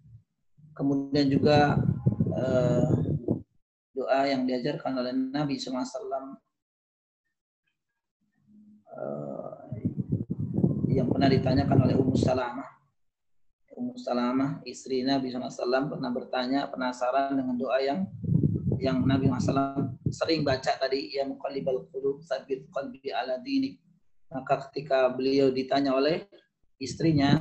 Kemudian juga uh, doa yang diajarkan oleh Nabi SAW uh, eh, yang pernah ditanyakan oleh Ummu Salamah Ummu Salamah, istri Nabi SAW pernah bertanya, penasaran dengan doa yang yang Nabi SAW sering baca tadi, ya muqallibal qulub, sabit qalbi ala dinik. Maka ketika beliau ditanya oleh istrinya,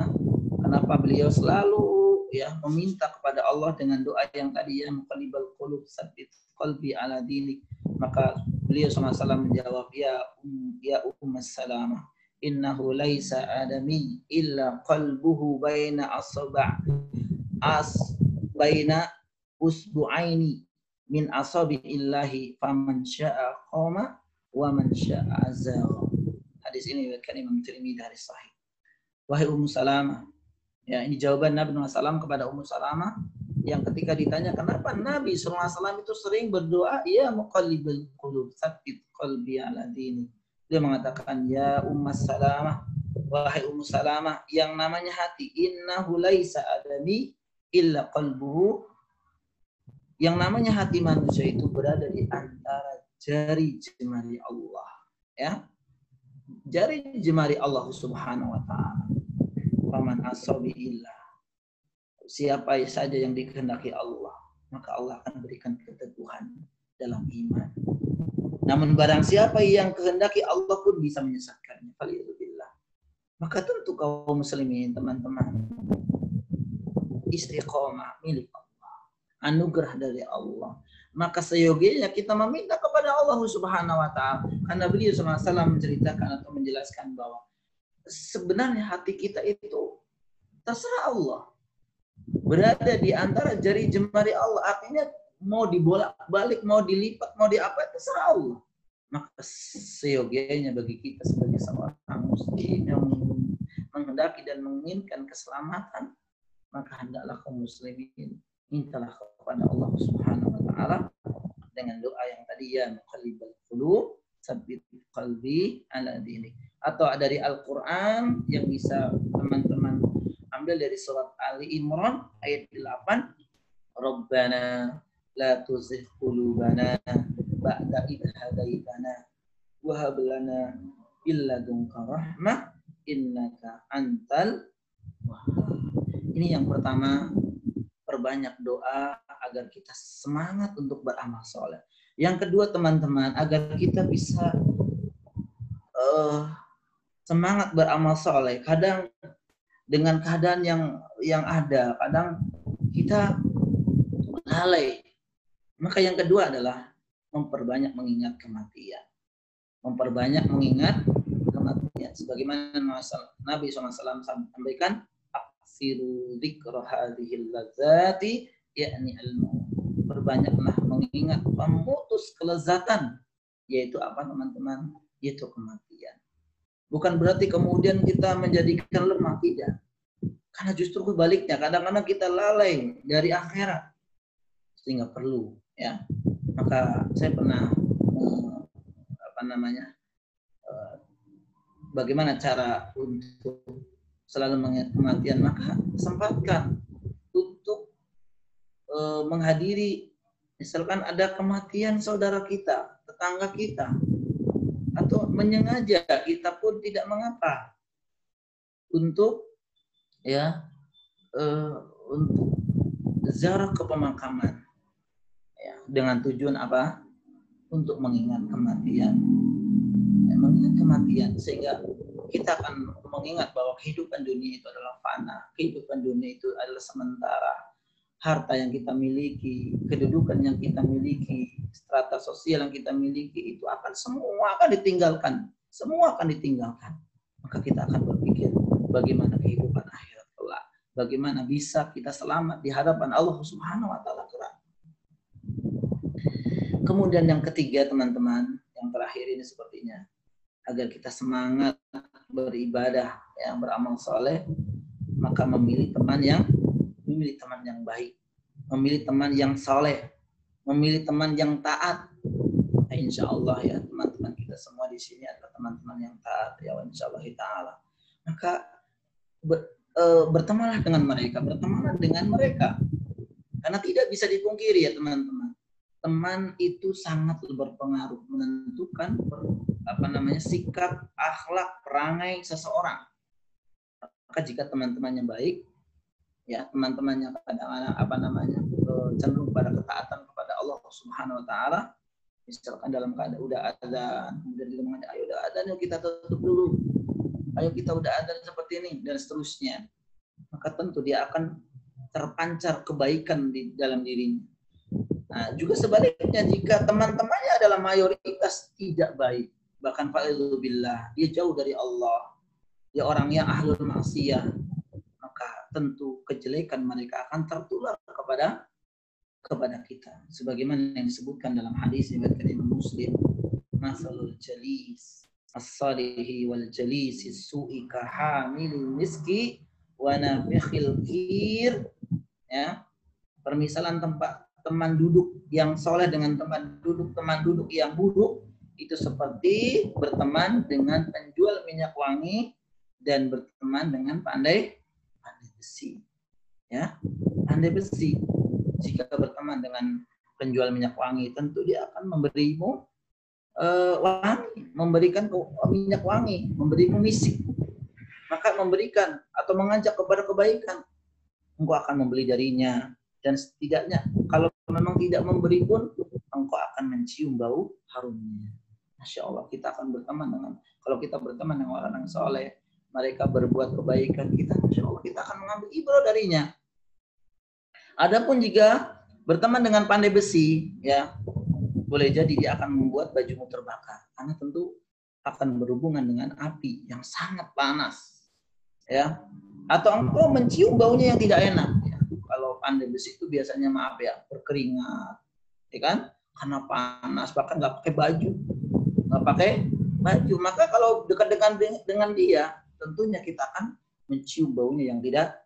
kenapa beliau selalu ya meminta kepada Allah dengan doa yang tadi ya muqallibal qulub, sabit qalbi ala dinik. Maka beliau SAW menjawab, ya um, ya ummu salamah, innahu laisa adami illa qalbuhu baina asba' as baina usbu'aini min asabi illahi faman sya'a qama wa man sya'a azara. Hadis ini diriwayatkan Imam Tirmidzi dari sahih. Wahai Ummu Salamah, ya ini jawaban Nabi SAW kepada Ummu Salamah yang ketika ditanya kenapa Nabi SAW itu sering berdoa, ya muqallibul qulub, sabit qalbi ala dini dia mengatakan, Ya Ummas Salamah, wahai Ummu Salamah, yang namanya hati, innahu laisa adami illa qalbuhu. Yang namanya hati manusia itu berada di antara jari jemari Allah. Ya, jari jemari Allah Subhanahu wa taala. Faman. Siapa saja yang dikehendaki Allah, maka Allah akan berikan keteguhan dalam iman. Namun barang siapa yang kehendaki Allah pun bisa menyesatkannya. Falilulillah. Maka tentu kaum muslimin teman-teman istiqomah milik Allah. Anugerah dari Allah. Maka seyogianya kita meminta kepada Allah Subhanahu wa taala karena beliau SAW menceritakan atau menjelaskan bahwa sebenarnya hati kita itu terserah Allah. Berada di antara jari jemari Allah. Artinya mau dibolak balik, mau dilipat, mau diapa, terserah Allah. Maka seyogianya bagi kita sebagai seorang muslim yang menghendaki dan menginginkan keselamatan, maka hendaklah kaum muslimin mintalah kepada Allah Subhanahu wa taala dengan doa yang tadi ya muqallibal qulub sabit qalbi ala dini atau dari Al-Qur'an yang bisa teman-teman ambil dari surat Ali Imran ayat 8 Rabbana la tuzigh qulubana ba'da id hadaitana wa hab lana illadunka rahmah innaka antal ini yang pertama perbanyak doa agar kita semangat untuk beramal soleh. Yang kedua teman-teman agar kita bisa uh, semangat beramal soleh. Kadang dengan keadaan yang yang ada, kadang kita lalai maka yang kedua adalah memperbanyak mengingat kematian. Memperbanyak mengingat kematian. Sebagaimana Nabi SAW sampaikan, aksiru hadhil lazati yakni al Perbanyaklah mengingat pemutus kelezatan yaitu apa teman-teman? Yaitu kematian. Bukan berarti kemudian kita menjadikan lemah tidak. Karena justru kebaliknya, kadang-kadang kita lalai dari akhirat. Sehingga perlu ya. Maka saya pernah uh, apa namanya uh, bagaimana cara untuk selalu mengingat kematian? Maka sempatkan untuk uh, menghadiri misalkan ada kematian saudara kita tetangga kita menyengaja kita pun tidak mengapa untuk ya uh, untuk ziarah ke pemakaman dengan tujuan apa? Untuk mengingat kematian. Ya, mengingat kematian sehingga kita akan mengingat bahwa kehidupan dunia itu adalah fana, kehidupan dunia itu adalah sementara. Harta yang kita miliki, kedudukan yang kita miliki, strata sosial yang kita miliki itu akan semua akan ditinggalkan, semua akan ditinggalkan. Maka kita akan berpikir bagaimana kehidupan akhirat kelak, bagaimana bisa kita selamat di hadapan Allah Subhanahu wa taala kelak. Kemudian yang ketiga teman-teman, yang terakhir ini sepertinya agar kita semangat beribadah, yang beramal soleh, maka memilih teman yang memilih teman yang baik, memilih teman yang soleh, memilih teman yang taat. Nah, insya Allah ya teman-teman kita semua di sini adalah teman-teman yang taat ya insya Allah taala. Maka ber, e, bertemanlah dengan mereka, bertemanlah dengan mereka. Karena tidak bisa dipungkiri ya teman-teman teman itu sangat berpengaruh menentukan apa namanya sikap, akhlak, perangai seseorang. Maka jika teman-temannya baik, ya teman-temannya pada apa namanya eh, cenderung pada ketaatan kepada Allah Subhanahu wa taala. Misalkan dalam keadaan udah ada kemudian kita mengajak ayo udah ada yuk kita tutup dulu. Ayo kita udah ada seperti ini dan seterusnya. Maka tentu dia akan terpancar kebaikan di dalam dirinya. Nah, juga sebaliknya jika teman-temannya adalah mayoritas tidak baik bahkan fa'idzubillah dia jauh dari Allah. Dia orang yang ahlul maksiyah tentu kejelekan mereka akan tertular kepada kepada kita. Sebagaimana yang disebutkan dalam hadis riwayat Imam Muslim masalul jalis as-salihi wal jalis su'i ka hamil miski wa nafikhil kir. Ya. Permisalan tempat teman duduk yang soleh dengan teman duduk teman duduk yang buruk itu seperti berteman dengan penjual minyak wangi dan berteman dengan pandai besi ya pandai besi jika berteman dengan penjual minyak wangi, tentu dia akan memberimu uh, wangi, memberikan minyak wangi, memberimu misi. Maka memberikan atau mengajak kepada kebaikan, engkau akan membeli darinya. Dan setidaknya kalau memang tidak memberi pun, engkau akan mencium bau harumnya. Masya Allah, kita akan berteman dengan, kalau kita berteman dengan orang yang soleh, mereka berbuat kebaikan kita, Masya Allah, kita akan mengambil ibadah darinya Adapun jika berteman dengan pandai besi, ya boleh jadi dia akan membuat bajumu terbakar karena tentu akan berhubungan dengan api yang sangat panas, ya. Atau engkau mencium baunya yang tidak enak. Ya. Kalau pandai besi itu biasanya maaf ya berkeringat, ya kan? Karena panas bahkan nggak pakai baju, nggak pakai baju. Maka kalau dekat dengan dengan dia, tentunya kita akan mencium baunya yang tidak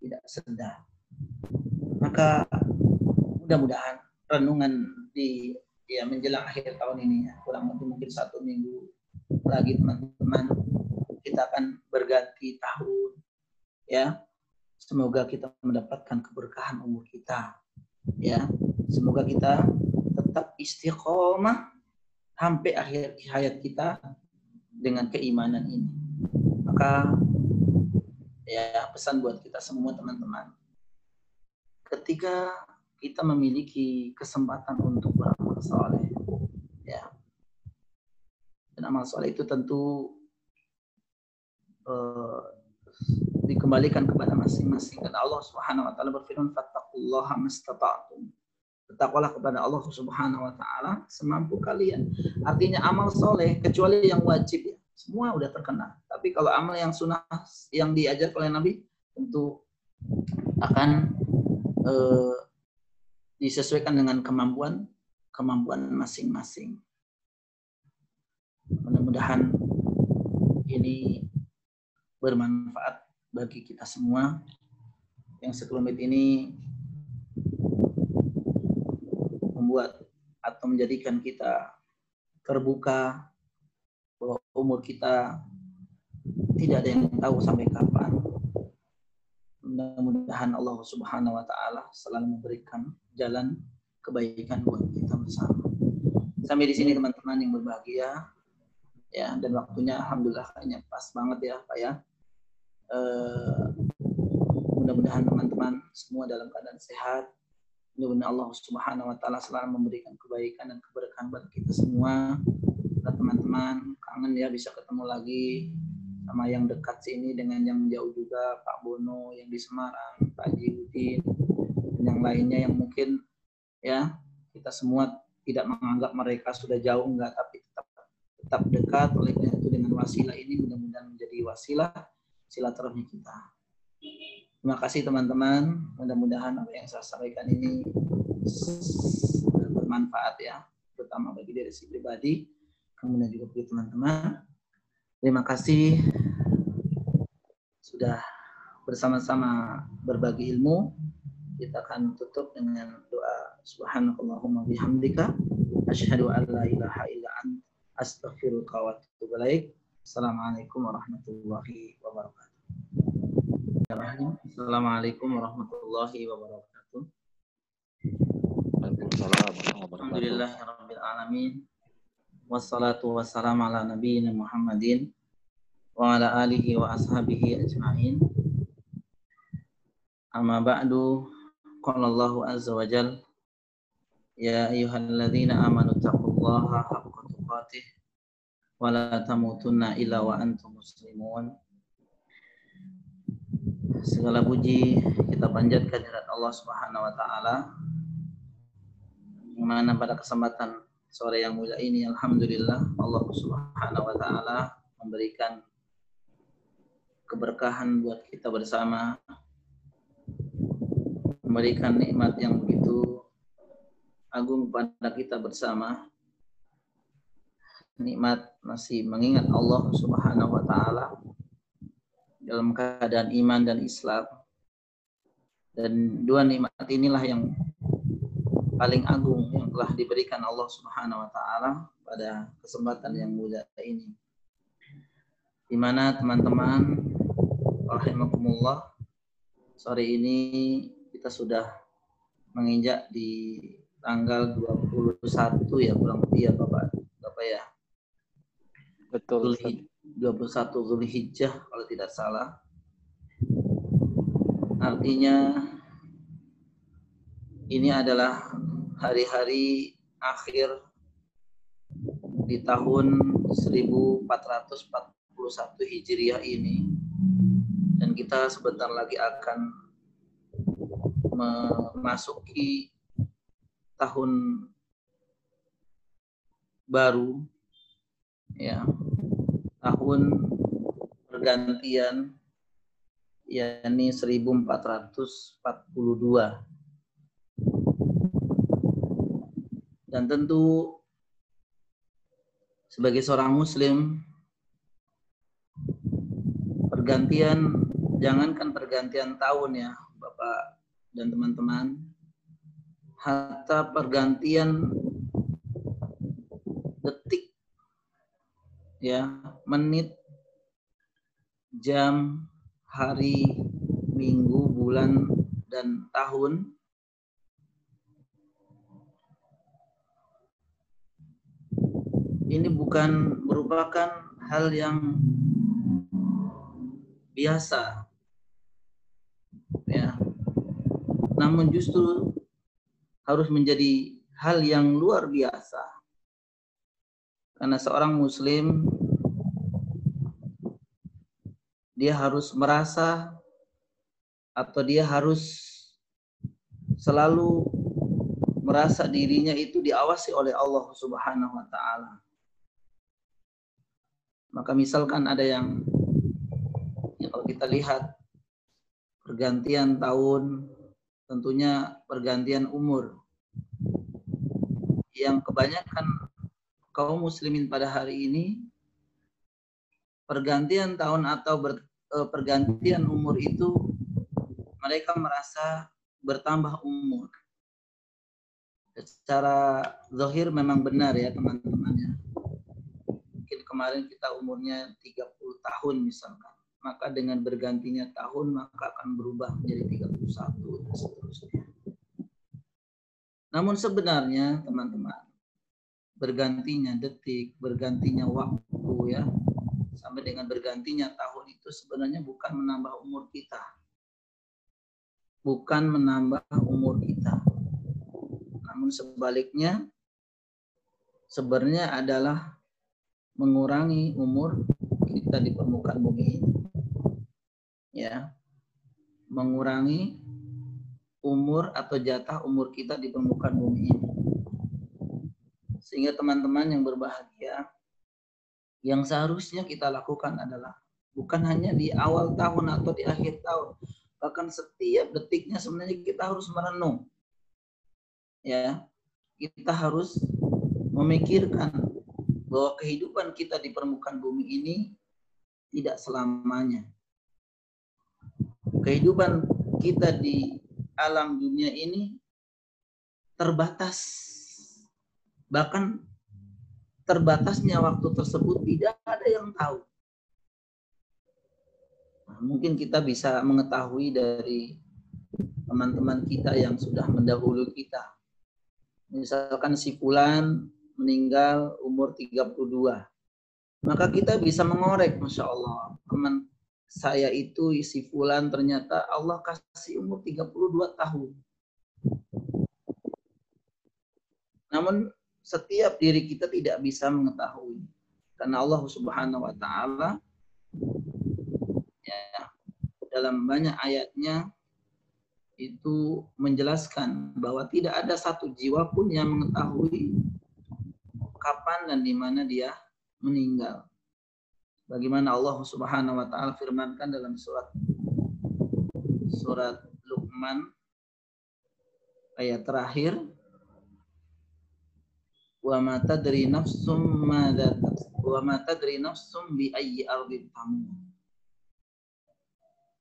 tidak sedap. Maka mudah-mudahan renungan di ya menjelang akhir tahun ini ya kurang lebih mungkin satu minggu lagi teman-teman kita akan berganti tahun ya. Semoga kita mendapatkan keberkahan umur kita ya. Semoga kita tetap istiqomah sampai akhir hayat kita dengan keimanan ini maka ya pesan buat kita semua teman-teman ketika kita memiliki kesempatan untuk beramal soleh, ya, dan amal soleh itu tentu uh, dikembalikan kepada masing-masing. Dan Allah Subhanahu Wa Taala berfirman, "Fattaqullaha mastata'tum." Bertakwalah kepada Allah Subhanahu Wa Taala semampu kalian. Artinya amal soleh kecuali yang wajib ya, semua udah terkena. Tapi kalau amal yang sunnah yang diajar oleh Nabi tentu akan eh, disesuaikan dengan kemampuan kemampuan masing-masing. Mudah-mudahan ini bermanfaat bagi kita semua yang sekelumit ini membuat atau menjadikan kita terbuka bahwa umur kita tidak ada yang tahu sampai kapan mudah-mudahan Allah Subhanahu wa taala selalu memberikan jalan kebaikan buat kita bersama. Sampai di sini teman-teman yang berbahagia ya dan waktunya alhamdulillah kayaknya pas banget ya Pak ya. Uh, mudah-mudahan teman-teman semua dalam keadaan sehat. Mudah-mudahan Allah Subhanahu wa taala selalu memberikan kebaikan dan keberkahan buat kita semua. Teman-teman kangen ya bisa ketemu lagi sama yang dekat sini dengan yang jauh juga Pak Bono yang di Semarang, Pak Jiudin, dan yang lainnya yang mungkin ya kita semua tidak menganggap mereka sudah jauh enggak tapi tetap tetap dekat oleh itu dengan wasilah ini mudah-mudahan menjadi wasilah silaturahmi kita. Terima kasih teman-teman. Mudah-mudahan apa yang saya sampaikan ini bermanfaat ya, terutama bagi diri pribadi, kemudian juga bagi teman-teman. Terima kasih sudah bersama-sama berbagi ilmu. Kita akan tutup dengan doa subhanakallahumma bihamdika asyhadu an la ilaha illa ant astaghfiruka wa atubu ilaik. Assalamualaikum warahmatullahi wabarakatuh. Assalamualaikum warahmatullahi wabarakatuh. Alhamdulillah rabbil alamin wassalatu wassalamu ala nabiyina Muhammadin wa ala alihi wa ashabihi ajma'in. Amma ba'du, qala Allahu azza wa jal, ya ayyuhalladzina amanu taqullaha haqqa tuqatih wa la tamutunna illa wa antum muslimun. Segala puji kita panjatkan kehadirat Allah Subhanahu wa taala. Mana pada kesempatan sore yang mulia ini alhamdulillah Allah Subhanahu wa taala memberikan keberkahan buat kita bersama memberikan nikmat yang begitu agung pada kita bersama. Nikmat masih mengingat Allah Subhanahu wa taala dalam keadaan iman dan Islam. Dan dua nikmat inilah yang paling agung yang telah diberikan Allah Subhanahu wa taala pada kesempatan yang mulia ini. Di mana teman-teman rahimakumullah sore ini kita sudah menginjak di tanggal 21 ya kurang lebih ya Bapak Bapak ya. Betul. 21 Zulhijjah kalau tidak salah. Artinya ini adalah hari-hari akhir di tahun 1441 Hijriah ini. Dan kita sebentar lagi akan memasuki tahun baru ya. Tahun pergantian yakni 1442 dan tentu sebagai seorang muslim pergantian jangankan pergantian tahun ya Bapak dan teman-teman hatta pergantian detik ya menit jam hari minggu bulan dan tahun ini bukan merupakan hal yang biasa. Ya. Namun justru harus menjadi hal yang luar biasa. Karena seorang muslim dia harus merasa atau dia harus selalu merasa dirinya itu diawasi oleh Allah Subhanahu wa taala maka misalkan ada yang ya kalau kita lihat pergantian tahun, tentunya pergantian umur. Yang kebanyakan kaum muslimin pada hari ini pergantian tahun atau ber, eh, pergantian umur itu mereka merasa bertambah umur. Secara zahir memang benar ya teman-teman ya mungkin kemarin kita umurnya 30 tahun misalkan maka dengan bergantinya tahun maka akan berubah menjadi 31 dan seterusnya. Namun sebenarnya teman-teman bergantinya detik, bergantinya waktu ya sampai dengan bergantinya tahun itu sebenarnya bukan menambah umur kita. Bukan menambah umur kita. Namun sebaliknya sebenarnya adalah mengurangi umur kita di permukaan bumi ini. Ya. Mengurangi umur atau jatah umur kita di permukaan bumi ini. Sehingga teman-teman yang berbahagia yang seharusnya kita lakukan adalah bukan hanya di awal tahun atau di akhir tahun, bahkan setiap detiknya sebenarnya kita harus merenung. Ya. Kita harus memikirkan bahwa kehidupan kita di permukaan bumi ini tidak selamanya. Kehidupan kita di alam dunia ini terbatas. Bahkan terbatasnya waktu tersebut tidak ada yang tahu. Nah, mungkin kita bisa mengetahui dari teman-teman kita yang sudah mendahului kita. Misalkan si Fulan meninggal umur 32. Maka kita bisa mengorek, Masya Allah. Teman saya itu isi fulan ternyata Allah kasih umur 32 tahun. Namun setiap diri kita tidak bisa mengetahui karena Allah Subhanahu wa taala ya dalam banyak ayatnya itu menjelaskan bahwa tidak ada satu jiwa pun yang mengetahui kapan dan di mana dia meninggal. Bagaimana Allah Subhanahu wa taala firmankan dalam surat surat Luqman ayat terakhir wa ma tadri nafsum madza wa ma tadri nafsum bi ayyi ardin tamut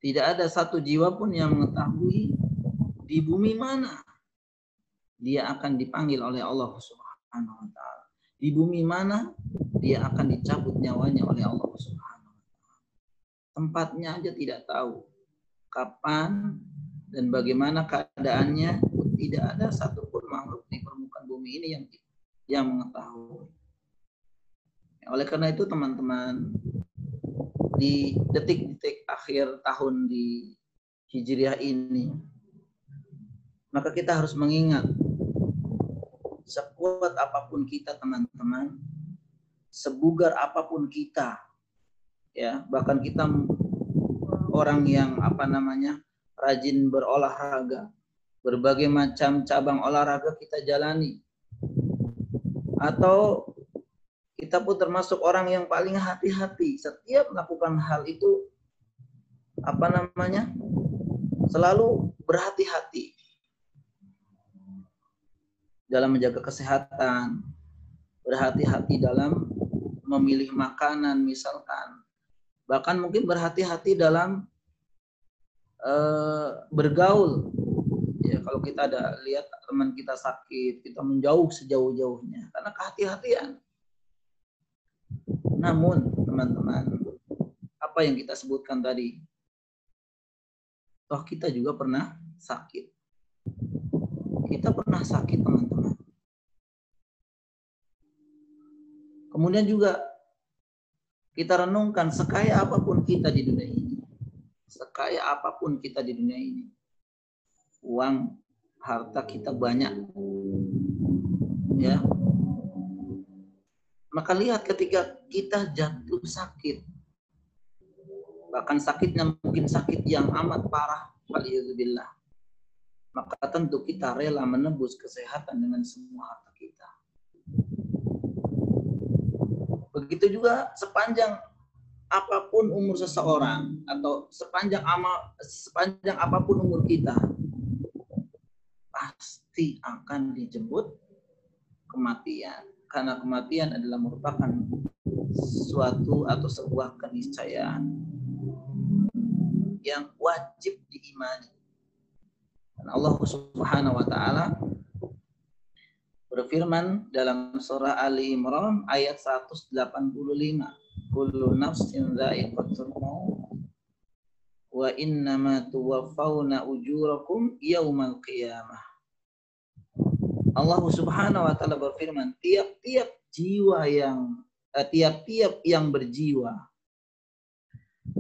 tidak ada satu jiwa pun yang mengetahui di bumi mana dia akan dipanggil oleh Allah Subhanahu wa taala. Di bumi mana dia akan dicabut nyawanya oleh Allah Subhanahu. Tempatnya aja tidak tahu. Kapan dan bagaimana keadaannya tidak ada satupun makhluk di permukaan bumi ini yang yang mengetahui. Oleh karena itu teman-teman di detik-detik akhir tahun di Hijriah ini maka kita harus mengingat sekuat apa pun kita teman-teman, sebugar apa pun kita, ya. Bahkan kita orang yang apa namanya rajin berolahraga, berbagai macam cabang olahraga kita jalani, atau kita pun termasuk orang yang paling hati-hati setiap melakukan hal itu apa namanya selalu berhati-hati dalam menjaga kesehatan, berhati-hati dalam memilih makanan misalkan, bahkan mungkin berhati-hati dalam uh, bergaul. Ya, kalau kita ada lihat teman kita sakit, kita menjauh sejauh-jauhnya karena kehati-hatian. Namun, teman-teman, apa yang kita sebutkan tadi, toh kita juga pernah sakit. Kita pernah sakit, teman-teman Kemudian juga kita renungkan sekaya apa pun kita di dunia ini. Sekaya apa pun kita di dunia ini. Uang, harta kita banyak. Ya. Maka lihat ketika kita jatuh sakit. Bahkan sakitnya mungkin sakit yang amat parah. Waliyahzubillah. Maka tentu kita rela menebus kesehatan dengan semua harta kita Begitu juga sepanjang apa pun umur seseorang atau sepanjang amal sepanjang apa pun umur kita pasti akan dijemput kematian karena kematian adalah merupakan suatu atau sebuah keniscayaan yang wajib diimani. Dan Allah Subhanahu wa taala berfirman dalam surah Ali Imran ayat 185 kullu nafsin dha'iqatul maut wa innama tuwaffawna ujurakum yaumal qiyamah. Allah Subhanahu wa taala berfirman tiap-tiap jiwa yang eh, tiap-tiap eh, yang berjiwa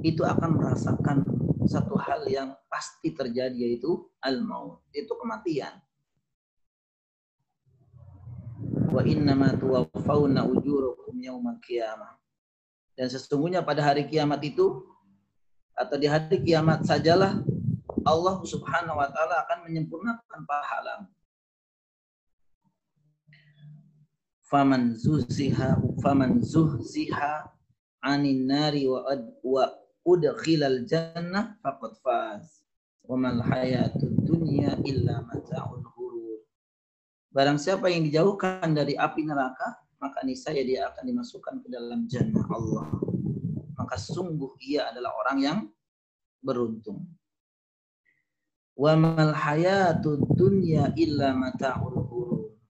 itu akan merasakan satu hal yang pasti terjadi yaitu al-maut itu kematian wa innama tuwaffawna ujurakum yaumal qiyamah. Dan sesungguhnya pada hari kiamat itu atau di hari kiamat sajalah Allah Subhanahu wa taala akan menyempurnakan pahala. Faman zuziha faman zuhziha anin nari wa udkhilal jannah faqad faz. Wa mal hayatud dunya illa mata'ul Barang siapa yang dijauhkan dari api neraka, maka niscaya dia akan dimasukkan ke dalam jannah Allah. Maka sungguh ia adalah orang yang beruntung. Wa mal hayatud dunya illa mata'ul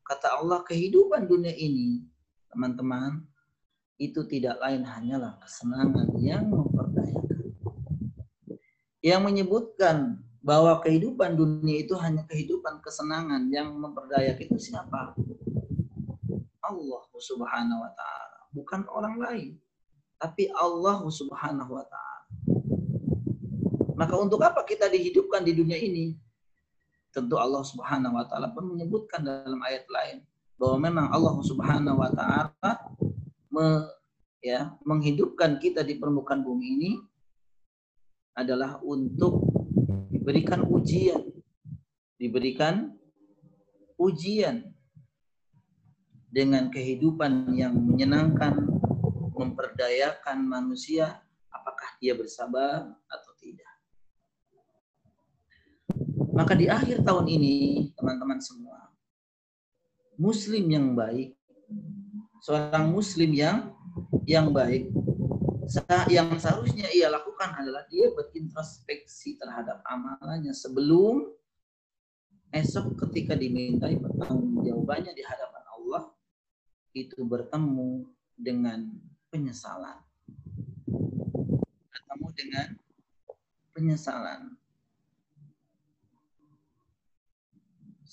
Kata Allah, kehidupan dunia ini, teman-teman, itu tidak lain hanyalah kesenangan yang Yang menyebutkan bahwa kehidupan dunia itu hanya kehidupan kesenangan yang memperdayakan itu siapa? Allah Subhanahu wa taala, bukan orang lain. Tapi Allah Subhanahu wa taala. Maka untuk apa kita dihidupkan di dunia ini? Tentu Allah Subhanahu wa taala pun menyebutkan dalam ayat lain bahwa memang Allah Subhanahu wa taala ya, menghidupkan kita di permukaan bumi ini adalah untuk diberikan ujian. Diberikan ujian dengan kehidupan yang menyenangkan, memperdayakan manusia, apakah dia bersabar atau tidak. Maka di akhir tahun ini, teman-teman semua, muslim yang baik, seorang muslim yang yang baik, yang seharusnya ia lakukan adalah dia berintrospeksi terhadap amalannya sebelum esok ketika dimintai pertanggungjawabannya di hadapan Allah itu bertemu dengan penyesalan. Bertemu dengan penyesalan.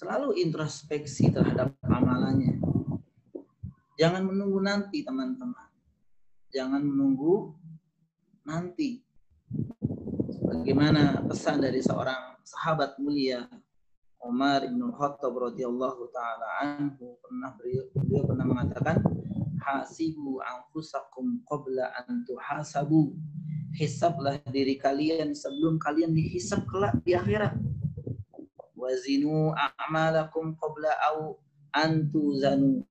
selalu introspeksi terhadap amalannya. Jangan menunggu nanti, teman-teman. Jangan menunggu nanti. Bagaimana pesan dari seorang sahabat mulia Umar bin Khattab radhiyallahu taala anhu pernah beliau, pernah mengatakan hasibu anfusakum qabla an tuhasabu. Hisablah diri kalian sebelum kalian dihisab kelak di akhirat. Wazinu a'malakum qabla au antuzanu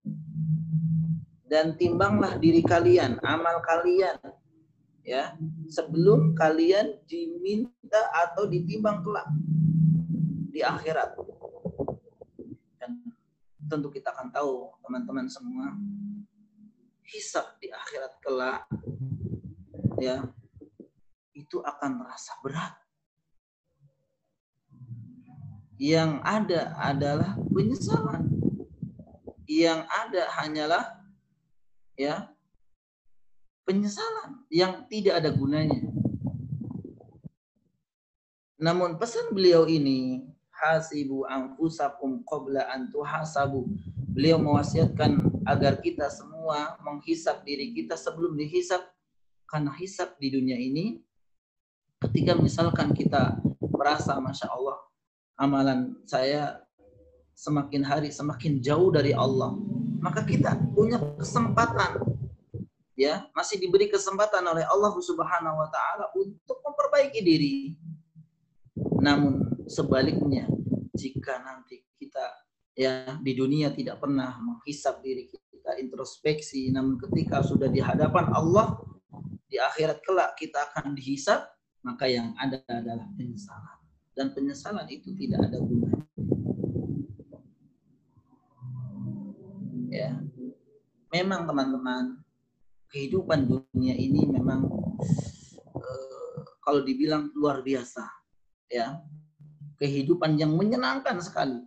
dan timbanglah diri kalian, amal kalian ya, sebelum kalian diminta atau ditimbang kelak di akhirat. Dan tentu kita akan tahu teman-teman semua hisab di akhirat kelak ya itu akan merasa berat yang ada adalah penyesalan. Yang ada hanyalah ya penyesalan yang tidak ada gunanya. Namun pesan beliau ini hasibu anfusakum qabla an tuhasabu. Beliau mewasiatkan agar kita semua menghisap diri kita sebelum dihisap karena hisap di dunia ini ketika misalkan kita merasa masya Allah amalan saya semakin hari semakin jauh dari Allah, maka kita punya kesempatan ya, masih diberi kesempatan oleh Allah Subhanahu wa taala untuk memperbaiki diri. Namun sebaliknya, jika nanti kita ya di dunia tidak pernah menghisap diri kita introspeksi, namun ketika sudah di hadapan Allah di akhirat kelak kita akan dihisap, maka yang ada adalah penyesalan dan penyesalan itu tidak ada gunanya. Ya. Memang teman-teman, kehidupan dunia ini memang uh, kalau dibilang luar biasa, ya. Kehidupan yang menyenangkan sekali.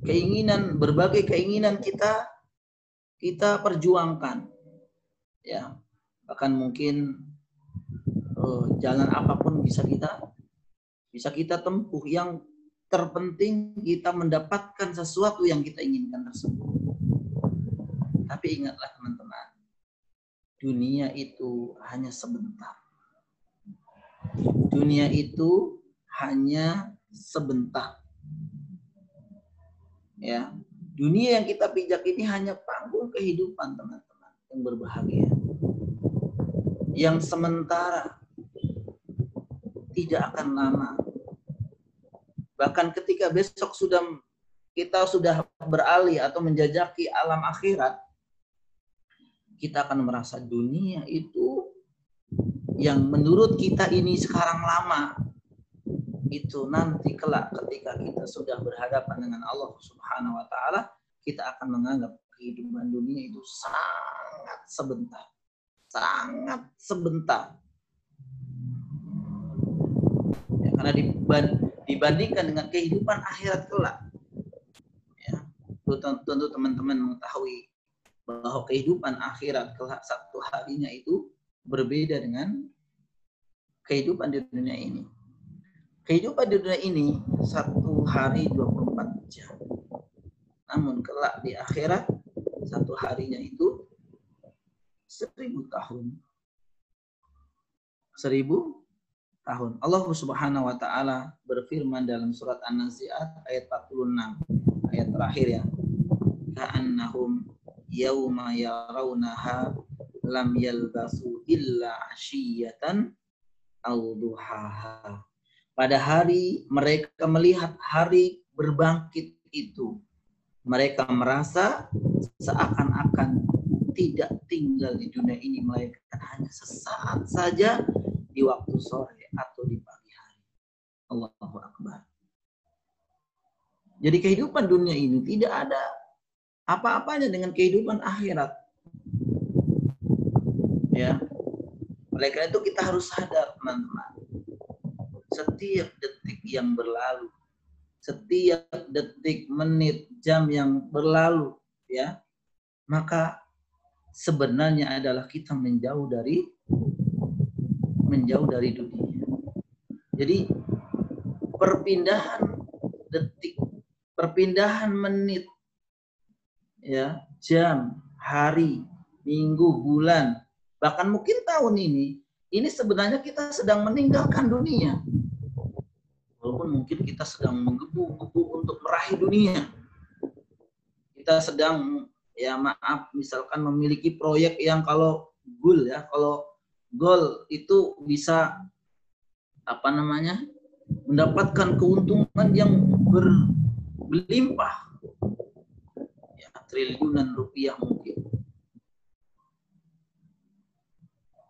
Keinginan berbagai keinginan kita kita perjuangkan. Ya. Bahkan mungkin uh, jalan apa pun bisa kita bisa kita tempuh. Yang terpenting kita mendapatkan sesuatu yang kita inginkan tersebut. Tapi ingatlah teman-teman, dunia itu hanya sebentar. Dunia itu hanya sebentar. Ya, dunia yang kita pijak ini hanya panggung kehidupan teman-teman yang berbahagia. Yang sementara tidak akan lama. Bahkan ketika besok sudah kita sudah beralih atau menjajaki alam akhirat, kita akan merasa dunia itu yang menurut kita ini sekarang lama itu nanti kelak ketika kita sudah berhadapan dengan Allah Subhanahu wa taala kita akan menganggap kehidupan dunia itu sangat sebentar sangat sebentar. Karena dibandingkan dengan kehidupan akhirat kelak. Ya tentu teman-teman mengetahui bahwa kehidupan akhirat kelak satu harinya itu berbeda dengan kehidupan di dunia ini kehidupan di dunia ini satu hari 24 jam namun kelak di akhirat satu harinya itu seribu tahun seribu tahun. Allah Subhanahu wa taala berfirman dalam surat An-Nazi'at ayat 46 ayat terakhir ya. Ka'annahum yauma yarawnaha lam yalbasu illa ashiyatan aw duhaha. Pada hari mereka melihat hari berbangkit itu, mereka merasa seakan-akan tidak tinggal di dunia ini melainkan hanya sesaat saja di waktu sore atau di pagi hari. Allahu Akbar. Jadi kehidupan dunia ini tidak ada apa-apanya dengan kehidupan akhirat. Ya. Oleh karena itu kita harus sadar teman-teman. Setiap detik yang berlalu, setiap detik, menit, jam yang berlalu, ya, maka sebenarnya adalah kita menjauh dari menjauh dari dunia. Jadi perpindahan detik, perpindahan menit, ya, jam, hari, minggu, bulan, bahkan mungkin tahun ini, ini sebenarnya kita sedang meninggalkan dunia. Walaupun mungkin kita sedang menggebu-gebu untuk meraih dunia. Kita sedang ya maaf misalkan memiliki proyek yang kalau goal ya, kalau goal itu bisa apa namanya? mendapatkan keuntungan yang berlimpah. Triliunan rupiah mungkin.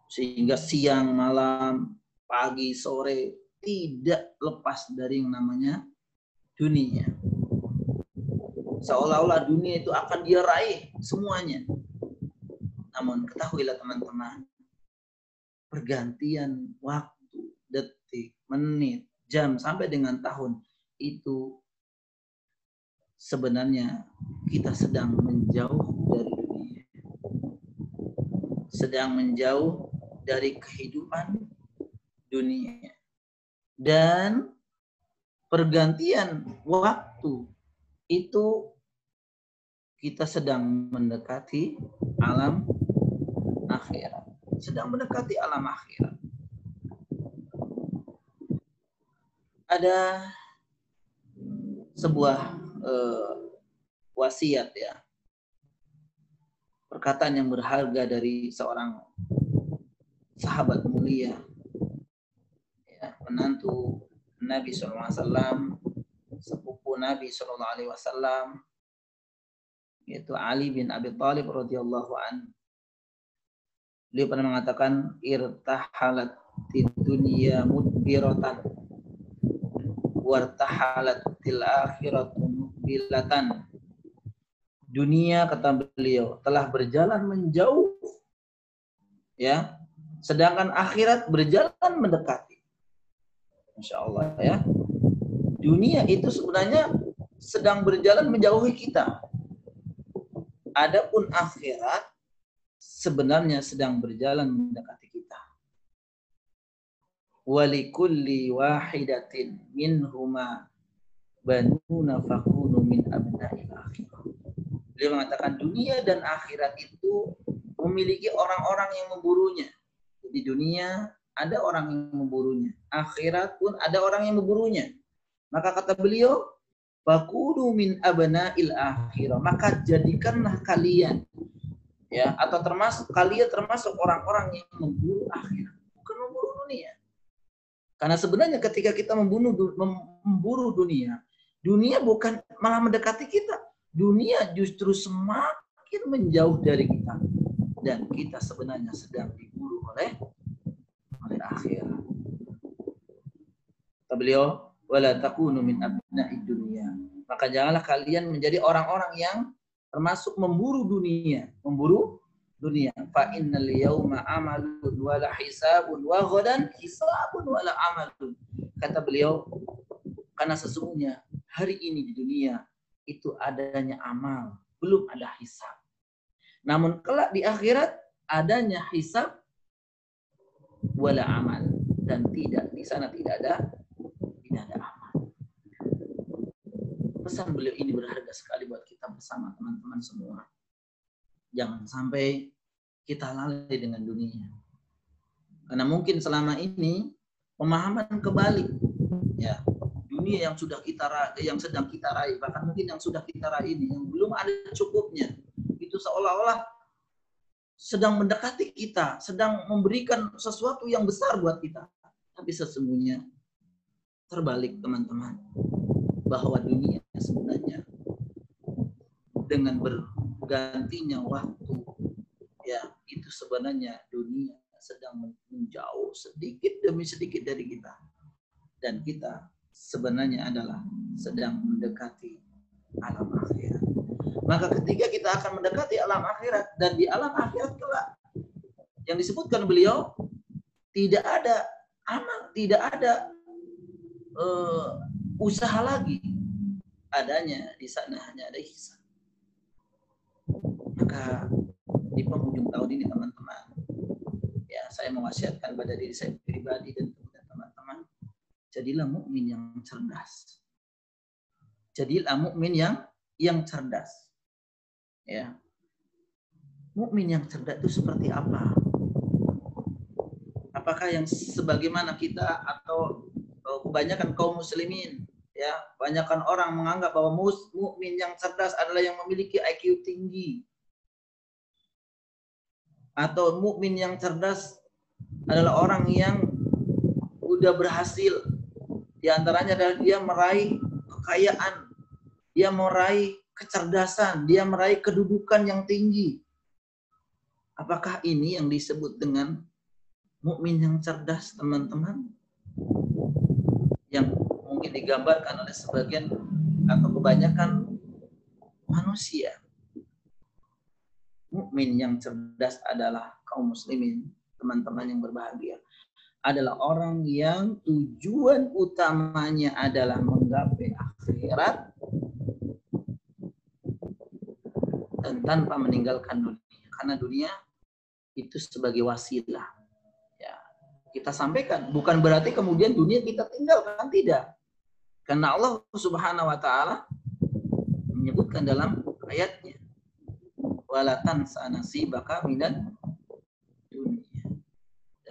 Sehingga siang, malam, pagi, sore tidak lepas dari yang namanya dunia. Seolah-olah dunia itu akan dia raih semuanya. Namun ketahuilah teman-teman, pergantian waktu, detik, menit, jam sampai dengan tahun itu sebenarnya kita sedang menjauh dari dunia. Sedang menjauh dari kehidupan dunia. Dan pergantian waktu itu kita sedang mendekati alam akhirat. Sedang mendekati alam akhirat. ada sebuah uh, wasiat ya. Perkataan yang berharga dari seorang sahabat mulia. Ya, menantu Nabi SAW sepupu Nabi SAW yaitu Ali bin Abi Thalib radhiyallahu an beliau pernah mengatakan irtahalat dunia mudbiratan wartahalat til akhiratu muqbilatan. Dunia kata beliau telah berjalan menjauh ya, sedangkan akhirat berjalan mendekati. Insya Allah ya. Dunia itu sebenarnya sedang berjalan menjauhi kita. Adapun akhirat sebenarnya sedang berjalan mendekati walikulli wahidatin minhuma banuna min. Beliau mengatakan dunia dan akhirat itu memiliki orang-orang yang memburunya. Di dunia ada orang yang memburunya. Akhirat pun ada orang yang memburunya. Maka kata beliau, fakunu min abna'il akhirah. Maka jadikanlah kalian ya atau termasuk kalian termasuk orang-orang yang memburu akhirat, bukan memburu dunia. Karena sebenarnya ketika kita membunuh memburu dunia, dunia bukan malah mendekati kita. Dunia justru semakin menjauh dari kita. Dan kita sebenarnya sedang diburu oleh oleh akhirat. Kata beliau, wala takunu min abna'i dunia. Maka janganlah kalian menjadi orang-orang yang termasuk memburu dunia, memburu dunia. Fa innal yawma amalun wala hisabun wa ghadan hisabun wala amalun. Kata beliau, karena sesungguhnya hari ini di dunia itu adanya amal, belum ada hisab. Namun kelak di akhirat adanya hisab wala amal dan tidak di sana tidak ada tidak ada amal. Pesan beliau ini berharga sekali buat kita bersama teman-teman semua. Jangan sampai kita lalai dengan dunia. Karena mungkin selama ini pemahaman kebalik ya dunia yang sudah kita yang sedang kita raih bahkan mungkin yang sudah kita raih ini yang belum ada cukupnya itu seolah-olah sedang mendekati kita, sedang memberikan sesuatu yang besar buat kita. Tapi sesungguhnya terbalik teman-teman bahwa dunia sebenarnya dengan bergantinya waktu ya itu sebenarnya dunia sedang menjauh sedikit demi sedikit dari kita dan kita sebenarnya adalah sedang mendekati alam akhirat. Maka ketika kita akan mendekati alam akhirat dan di alam akhirat kelak yang disebutkan beliau tidak ada amal, tidak ada uh, usaha lagi. Adanya di sana hanya ada hisab. Maka di penghujung tahun ini teman-teman, ya saya mewasiatkan pada diri saya pribadi dan jadilah mukmin yang cerdas jadilah mukmin yang yang cerdas. Ya. Mukmin yang cerdas itu seperti apa? Apakah yang sebagaimana kita atau kebanyakan kaum muslimin ya, kebanyakan orang menganggap bahwa mukmin yang cerdas adalah yang memiliki IQ tinggi. Atau mukmin yang cerdas adalah orang yang udah berhasil di antaranya adalah dia meraih kekayaan, dia meraih kecerdasan, dia meraih kedudukan yang tinggi. Apakah ini yang disebut dengan mukmin yang cerdas, teman-teman? Yang mungkin digambarkan oleh sebagian atau kebanyakan manusia. Mukmin yang cerdas adalah kaum muslimin, teman-teman yang berbahagia adalah orang yang tujuan utamanya adalah menggapai akhirat dan tanpa meninggalkan dunia. Karena dunia itu sebagai wasilah. Ya, kita sampaikan bukan berarti kemudian dunia kita tinggalkan tidak. Karena Allah Subhanahu wa taala menyebutkan dalam ayatnya walatan sanasi baka minan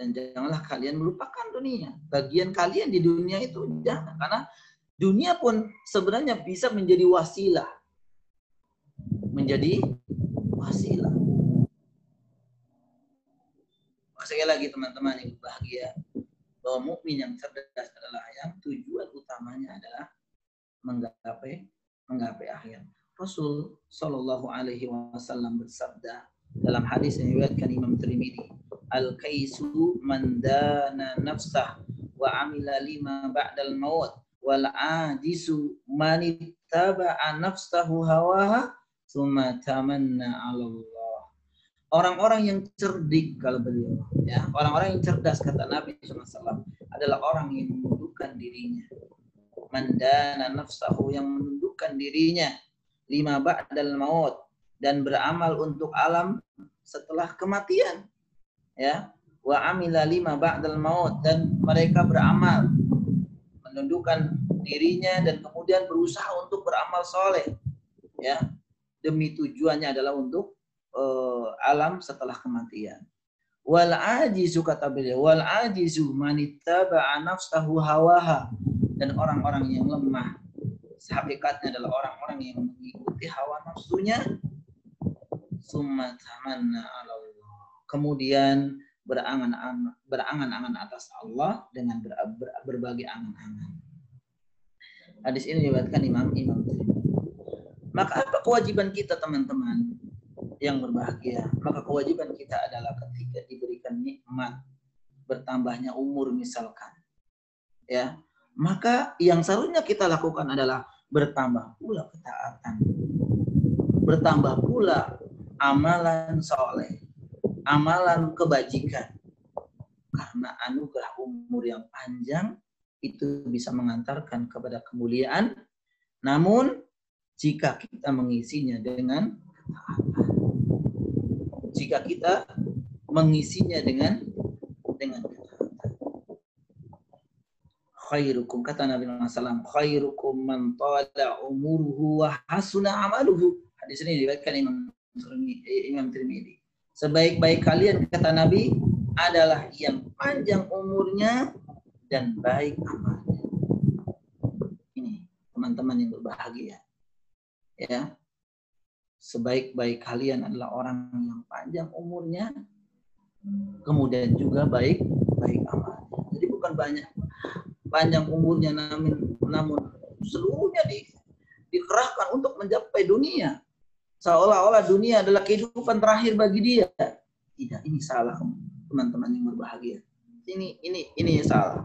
dan janganlah kalian melupakan dunia. Bagian kalian di dunia itu jangan karena dunia pun sebenarnya bisa menjadi wasilah. Menjadi wasilah. Sekali lagi teman-teman yang bahagia bahwa mukmin yang cerdas adalah yang tujuan utamanya adalah menggapai menggapai akhir. Rasul Shallallahu Alaihi Wasallam bersabda dalam hadis yang diriwayatkan Imam Tirmidzi al-kaisu man dana nafsah wa amila lima ba'dal maut. Wal ajisu man ittaba'a nafsahu hawaha summa tamanna 'ala Allah. Orang-orang yang cerdik kalau beliau ya, orang-orang yang cerdas kata Nabi SAW adalah orang yang menundukkan dirinya. Mandana nafsahu yang menundukkan dirinya. Lima ba'dal maut. Dan beramal untuk alam setelah kematian ya. Wa amila lima ba'dal maut. Dan mereka beramal. Menundukkan dirinya dan kemudian berusaha untuk beramal soleh. Ya. Demi tujuannya adalah untuk uh, alam setelah kematian. Wal ajizu kata beliau wal ajizu manittaba'a nafsahu hawaha. Dan orang-orang yang lemah. Hakikatnya adalah orang-orang yang mengikuti hawa nafsunya. Summa tamanna ala kemudian berangan-angan berangan-angan atas Allah dengan ber, ber, berbagai angan-angan. Hadis ini diriwayatkan Imam Imam Maka apa kewajiban kita teman-teman yang berbahagia? Maka kewajiban kita adalah ketika diberikan nikmat bertambahnya umur misalkan. Ya. Maka yang seharusnya kita lakukan adalah bertambah pula ketaatan. Bertambah pula amalan soleh amalan kebajikan. Karena anugerah umur yang panjang itu bisa mengantarkan kepada kemuliaan. Namun jika kita mengisinya dengan jika kita mengisinya dengan dengan khairukum kata Nabi SAW khairukum man tala umuruhu wa hasuna amaluhu hadis ini diriwayatkan Imam Imam Tirmidzi Sebaik-baik kalian kata Nabi adalah yang panjang umurnya dan baik amalnya. Ini teman-teman yang berbahagia. Ya. Sebaik-baik kalian adalah orang yang panjang umurnya, kemudian juga baik baik amalnya. Jadi bukan banyak panjang umurnya namun namun seluruhnya di, dikerahkan untuk mencapai dunia. Seolah-olah dunia adalah kehidupan terakhir bagi dia. Tidak, ini salah teman-teman yang berbahagia. Ini ini ini salah.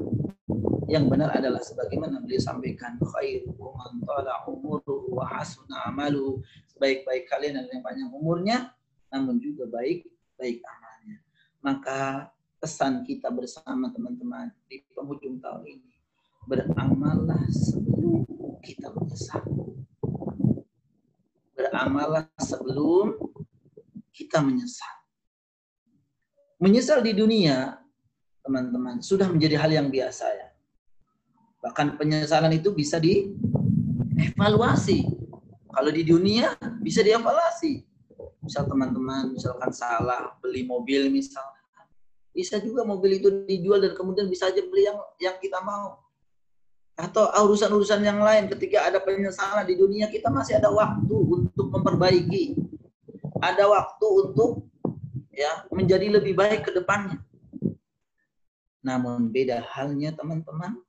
Yang benar adalah sebagaimana beliau sampaikan, khairukum man tala umuruhu wa hasuna amalu. Sebaik-baik kalian adalah yang panjang umurnya, namun juga baik baik amalnya. Maka pesan kita bersama teman-teman di penghujung tahun ini beramallah sebelum kita menyesal. Beramallah sebelum kita menyesal. Menyesal di dunia, teman-teman, sudah menjadi hal yang biasa ya. Bahkan penyesalan itu bisa dievaluasi. Kalau di dunia bisa dievaluasi. Misal teman-teman, misalkan salah beli mobil misal, bisa juga mobil itu dijual dan kemudian bisa aja beli yang yang kita mau atau urusan-urusan yang lain ketika ada penyesalan di dunia kita masih ada waktu untuk memperbaiki. Ada waktu untuk ya menjadi lebih baik ke depannya. Namun beda halnya teman-teman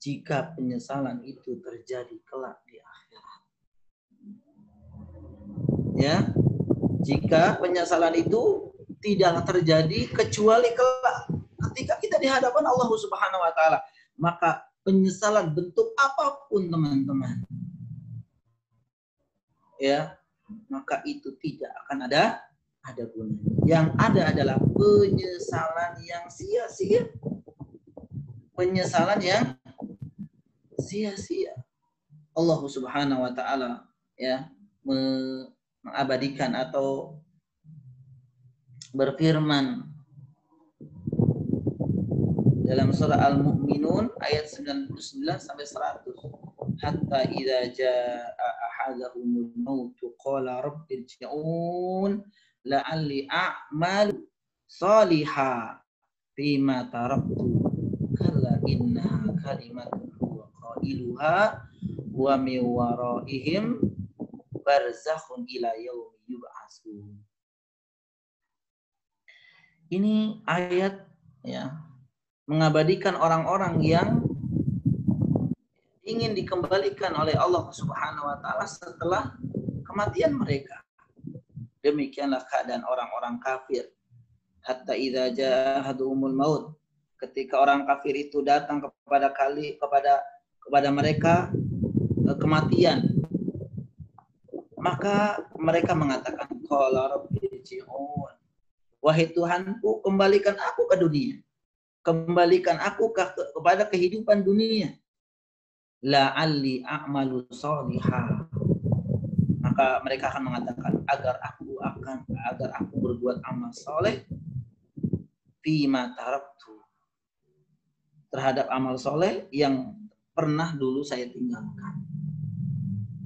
jika penyesalan itu terjadi kelak di akhirat. Ya jika penyesalan itu tidak terjadi kecuali kelak ketika kita di hadapan Allah Subhanahu wa taala maka penyesalan bentuk apa pun teman-teman. Ya maka itu tidak akan ada ada gunanya. Yang ada adalah penyesalan yang sia-sia. Penyesalan yang sia-sia. Allah Subhanahu wa taala ya mengabadikan atau berfirman dalam surah Al-Mu'minun ayat 99 sampai 100. Hatta idza jaa ahadahumul maut qala rabbi irji'un la'alli a'malu saliha fima taraktu kalla innaha kalimatun huwa qailuha wa min waraihim barzakhun ila yaumi yub'atsun. Ini ayat ya mengabadikan orang-orang yang ingin dikembalikan oleh Allah Subhanahu wa taala setelah kematian mereka. Demikianlah keadaan orang-orang kafir. Hatta idza jahadumul maut. Ketika orang kafir itu datang kepada kali kepada kepada mereka eh, kematian. Maka mereka mengatakan qala rabbiji'un. Wahai Tuhanku, kembalikan aku ke dunia kembalikan aku ke, kepada kehidupan dunia. La'alli a'malu. Maka mereka akan mengatakan agar aku akan agar aku berbuat amal soleh fima terhadap amal soleh yang pernah dulu saya tinggalkan.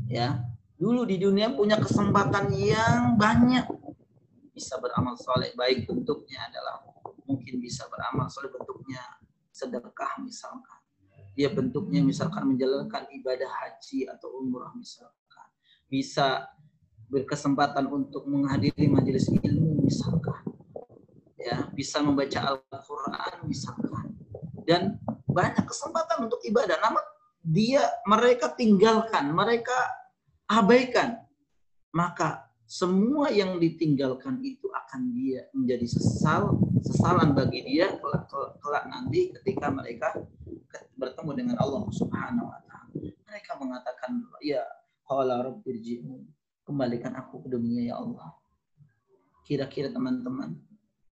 Ya, dulu di dunia punya kesempatan yang banyak bisa beramal soleh baik bentuknya adalah mungkin bisa beramal soleh bentuknya sedekah misalkan. Dia bentuknya misalkan menjalankan ibadah haji atau umrah misalkan. Bisa berkesempatan untuk menghadiri majelis ilmu misalkan. Ya, bisa membaca Al-Qur'an misalkan. Dan banyak kesempatan untuk ibadah. Namun dia mereka tinggalkan, mereka abaikan. Maka semua yang ditinggalkan itu akan dia menjadi sesal sesalan bagi dia kelak, kelak nanti ketika mereka bertemu dengan Allah Subhanahu wa taala. Mereka mengatakan ya qala rabbirji'un kembalikan aku ke dunia ya Allah. Kira-kira teman-teman,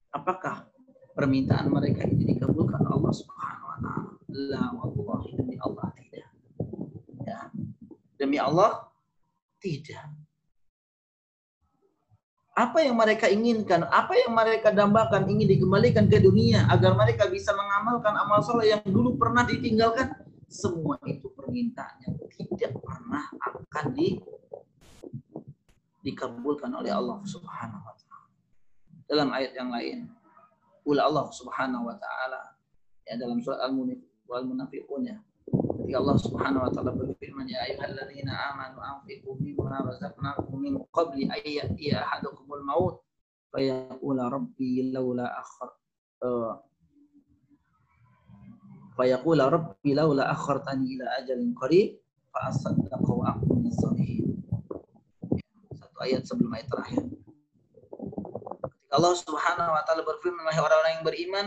apakah permintaan mereka ini dikabulkan Allah Subhanahu wa taala? La wallahi demi Allah tidak. Ya. Demi Allah tidak apa yang mereka inginkan, apa yang mereka dambakan ingin dikembalikan ke dunia agar mereka bisa mengamalkan amal soleh yang dulu pernah ditinggalkan, semua itu permintaannya tidak pernah akan di, dikabulkan oleh Allah Subhanahu wa taala. Dalam ayat yang lain, ula Allah Subhanahu wa taala ya dalam surat Al-Munafiqun ya. Ketika Allah Subhanahu wa taala berfirman ya ayyuhalladzina amanu anfiqu mimma razaqnakum min qabli an ya'tiya ahadakumul maut fayaqula rabbi laula akhar uh, fayaqula rabbi laula akhartani ila ajalin qarib fa asaddaqa wa akun minas Satu ayat sebelum ayat terakhir. Allah Subhanahu wa taala berfirman wahai orang-orang yang beriman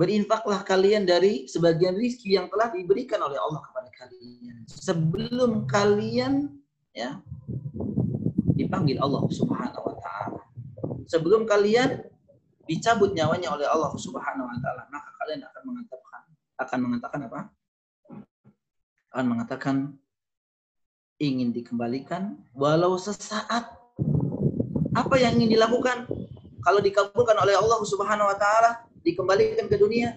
berinfaklah kalian dari sebagian rizki yang telah diberikan oleh Allah kepada kalian sebelum kalian ya dipanggil Allah Subhanahu wa taala. Sebelum kalian dicabut nyawanya oleh Allah Subhanahu wa taala, maka kalian akan mengatakan akan mengatakan apa? Akan mengatakan ingin dikembalikan walau sesaat. Apa yang ingin dilakukan? Kalau dikabulkan oleh Allah Subhanahu wa taala, dikembalikan ke dunia,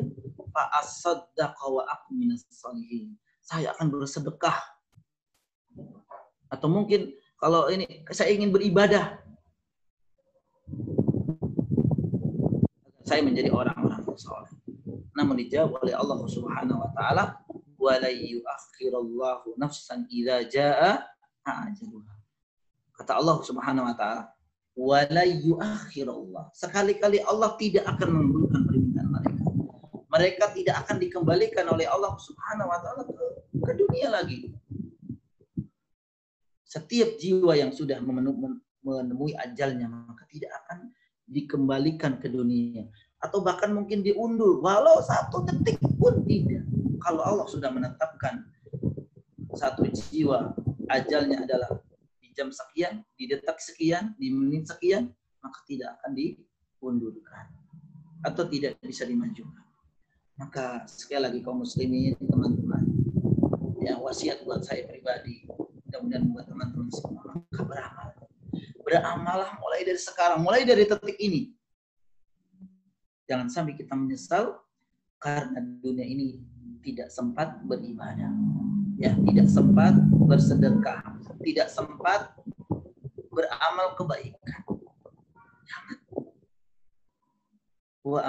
wa minas salihin. Saya akan bersedekah. Atau mungkin kalau ini saya ingin beribadah. Saya menjadi orang-orang soleh. Namun dijawab oleh Allah Subhanahu wa taala, "Wa nafsan idza jaa ajaluha." Kata Allah Subhanahu wa taala, yuakhirullah. Sekali-kali Allah tidak akan mereka. Mereka tidak akan dikembalikan oleh Allah Subhanahu wa taala ke, ke dunia lagi. Setiap jiwa yang sudah menemui ajalnya maka tidak akan dikembalikan ke dunia atau bahkan mungkin diundur walau satu detik pun tidak. Kalau Allah sudah menetapkan satu jiwa ajalnya adalah jam sekian, di detak sekian, di menit sekian, maka tidak akan diundurkan atau tidak bisa dimajukan. Maka sekali lagi kaum muslimin, teman-teman, yang wasiat buat saya pribadi, mudah-mudahan buat teman-teman semua, maka beramal. Beramalah mulai dari sekarang, mulai dari detik ini. Jangan sampai kita menyesal karena dunia ini tidak sempat beribadah. Ya, tidak sempat bersedekah, tidak sempat beramal kebaikan. Jangan. Wa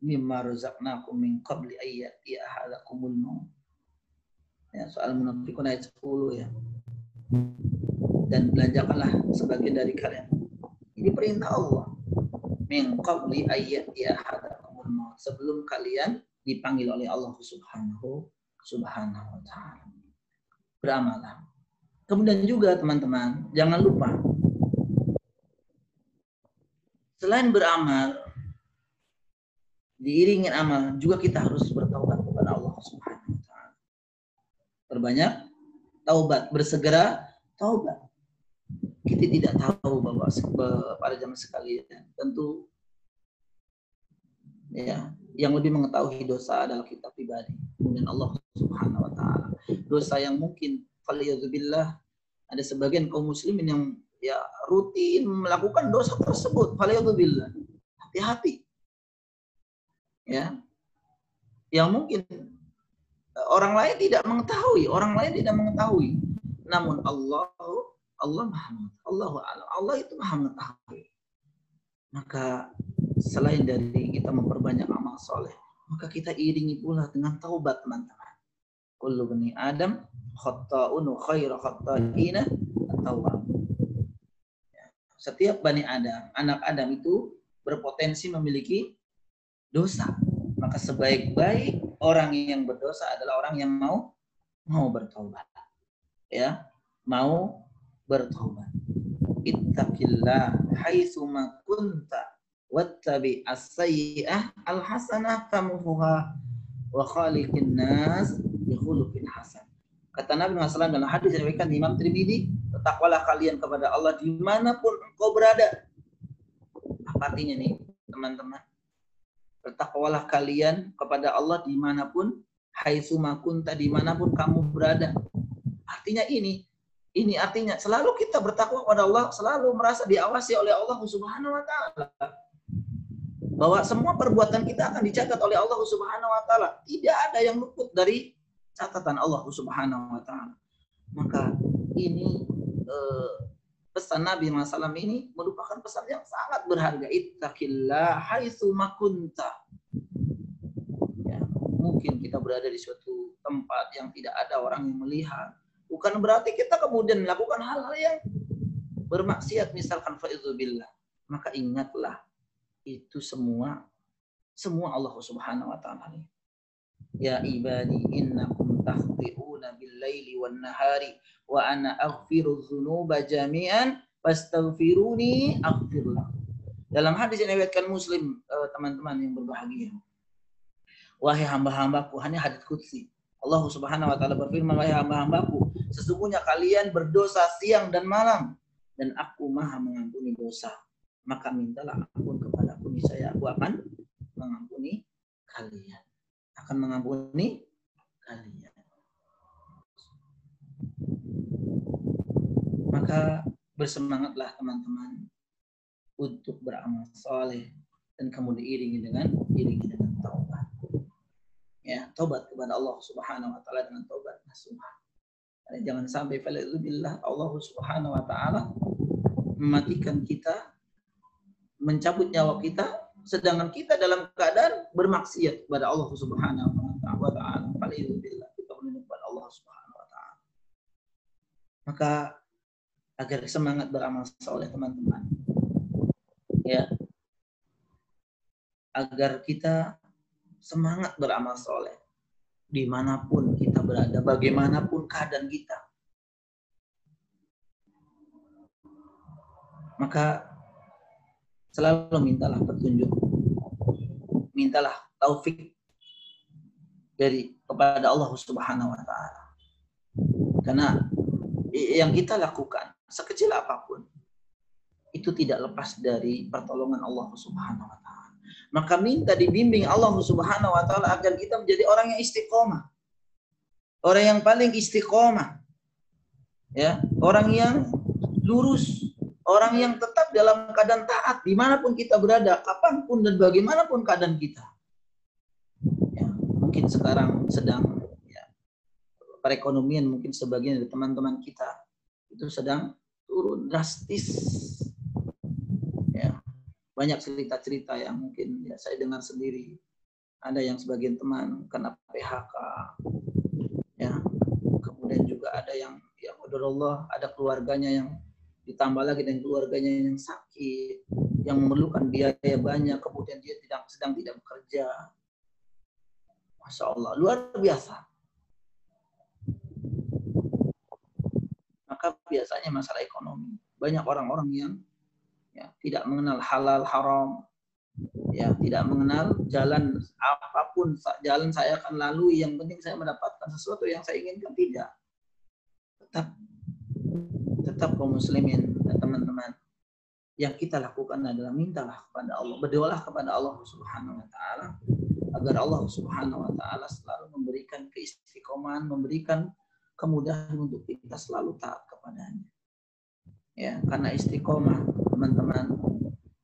mimma razaqnakum min qabli ayyati ahadakumul maut. Ya, soal munafikun ayat 10 ya. Dan belanjakanlah sebagian dari kalian. Ini perintah Allah. Min qabli ayyati ahadakumul maut. Sebelum kalian dipanggil oleh Allah Subhanahu Subhanahu wa taala. Beramalah. Kemudian juga teman-teman, jangan lupa selain beramal, diiringi amal, juga kita harus bertaubat kepada Allah Subhanahu wa taala. Perbanyak taubat, bersegera taubat. Kita tidak tahu bahwa pada zaman sekalian tentu ya yang lebih mengetahui dosa adalah kita pribadi kemudian Allah Subhanahu wa taala dosa yang mungkin faliyadzubillah ada sebagian kaum muslimin yang ya rutin melakukan dosa tersebut faliyadzubillah hati-hati ya. Yang mungkin orang lain tidak mengetahui orang lain tidak mengetahui. Namun Allah Allah maha Allah Allah itu maha mengetahui. Maka selain dari kita memperbanyak amal soleh maka kita iringi pula dengan taubat teman-teman. Kullu bani adam khatta'un khairu khatta'ina tawab. Setiap bani Adam, anak Adam itu berpotensi memiliki dosa. Maka sebaik-baik orang yang berdosa adalah orang yang mau mau bertobat. Ya, mau bertobat. Ittaqillah haitsu ma kunta wattabi as-sayyi'ah al-hasanah tamuhuha wa khaliqin nas bi khuluqin hasan. Kata Nabi SAW dalam hadis yang diberikan Imam Tirmidzi, bertakwalah kalian kepada Allah di mana pun engkau berada. Apa artinya nih, teman-teman? Bertakwalah kalian kepada Allah di mana pun, hai sumakunta di mana pun kamu berada. Artinya ini, ini artinya selalu kita bertakwa kepada Allah, selalu merasa diawasi oleh Allah Subhanahu Wa Taala. Bahwa semua perbuatan kita akan dicatat oleh Allah Subhanahu Wa Taala. Tidak ada yang luput dari catatan Allah Subhanahu wa taala. Maka ini eh, pesan Nabi SAW ini merupakan pesan yang sangat berharga. Ittaqillah haitsu makunta. mungkin kita berada di suatu tempat yang tidak ada orang yang melihat. Bukan berarti kita kemudian melakukan hal-hal yang bermaksiat misalkan faizubillah. Maka ingatlah itu semua semua Allah Subhanahu wa taala. Ya ibadi innakum takhti'una bil-laili wan-nahari wa ana aghfiru dzunuba jami'an fastaghfiruni aghfir Dalam hadis yang diriwayatkan Muslim eh, teman-teman yang berbahagia. Wahai hamba-hambaku, hanya hadis qudsi. Allah Subhanahu wa taala berfirman, wahai hamba-hambaku, sesungguhnya kalian berdosa siang dan malam dan aku Maha mengampuni dosa. Maka mintalah ampun kepada aku, saya aku akan mengampuni kalian. Akan mengampuni kalian. Maka bersemangatlah teman-teman untuk beramal soleh dan kamu diiringi dengan diiringi dengan taubat. Ya, taubat kepada Allah Subhanahu wa taala dengan taubat nasuha. Jangan sampai billah Allah Subhanahu wa taala mematikan kita, mencabut nyawa kita sedangkan kita dalam keadaan bermaksiat kepada Allah Subhanahu wa taala kita kepada Allah Subhanahu wa taala. Maka agar semangat beramal soleh teman-teman. Ya, agar kita semangat beramal soleh di mana pun kita berada, bagaimanapun keadaan kita. Maka selalu mintalah petunjuk, mintalah taufik dari kepada Allah Subhanahu wa taala. Karena yang kita lakukan sekecil apa pun itu tidak lepas dari pertolongan Allah Subhanahu wa taala. Maka minta dibimbing Allah Subhanahu wa taala agar kita menjadi orang yang istiqomah. Orang yang paling istiqomah. Ya, orang yang lurus, orang yang tetap dalam keadaan taat di mana pun kita berada, kapan pun dan bagaimanapun keadaan kita. Ya, mungkin sekarang sedang perekonomian mungkin sebagian dari teman-teman kita itu sedang turun drastis. Ya, banyak cerita-cerita yang mungkin ya saya dengar sendiri. Ada yang sebagian teman kena PHK. Ya. Kemudian juga ada yang ya Allah ada keluarganya yang ditambah lagi dengan keluarganya yang sakit, yang memerlukan biaya banyak, kemudian dia tidak sedang tidak bekerja. Masya Allah, luar biasa. Maka biasanya masalah ekonomi. Banyak orang-orang yang ya, tidak mengenal halal haram, ya tidak mengenal jalan apa pun jalan saya akan lalui. Yang penting saya mendapatkan sesuatu yang saya inginkan tidak. Tetap tetap kaum muslimin teman-teman yang kita lakukan adalah mintalah kepada Allah, berdoalah kepada Allah Subhanahu wa taala agar Allah Subhanahu wa taala selalu memberikan keistiqomahan, memberikan kemudahan untuk kita selalu taat kepadanya. Ya, karena istiqomah, teman-teman,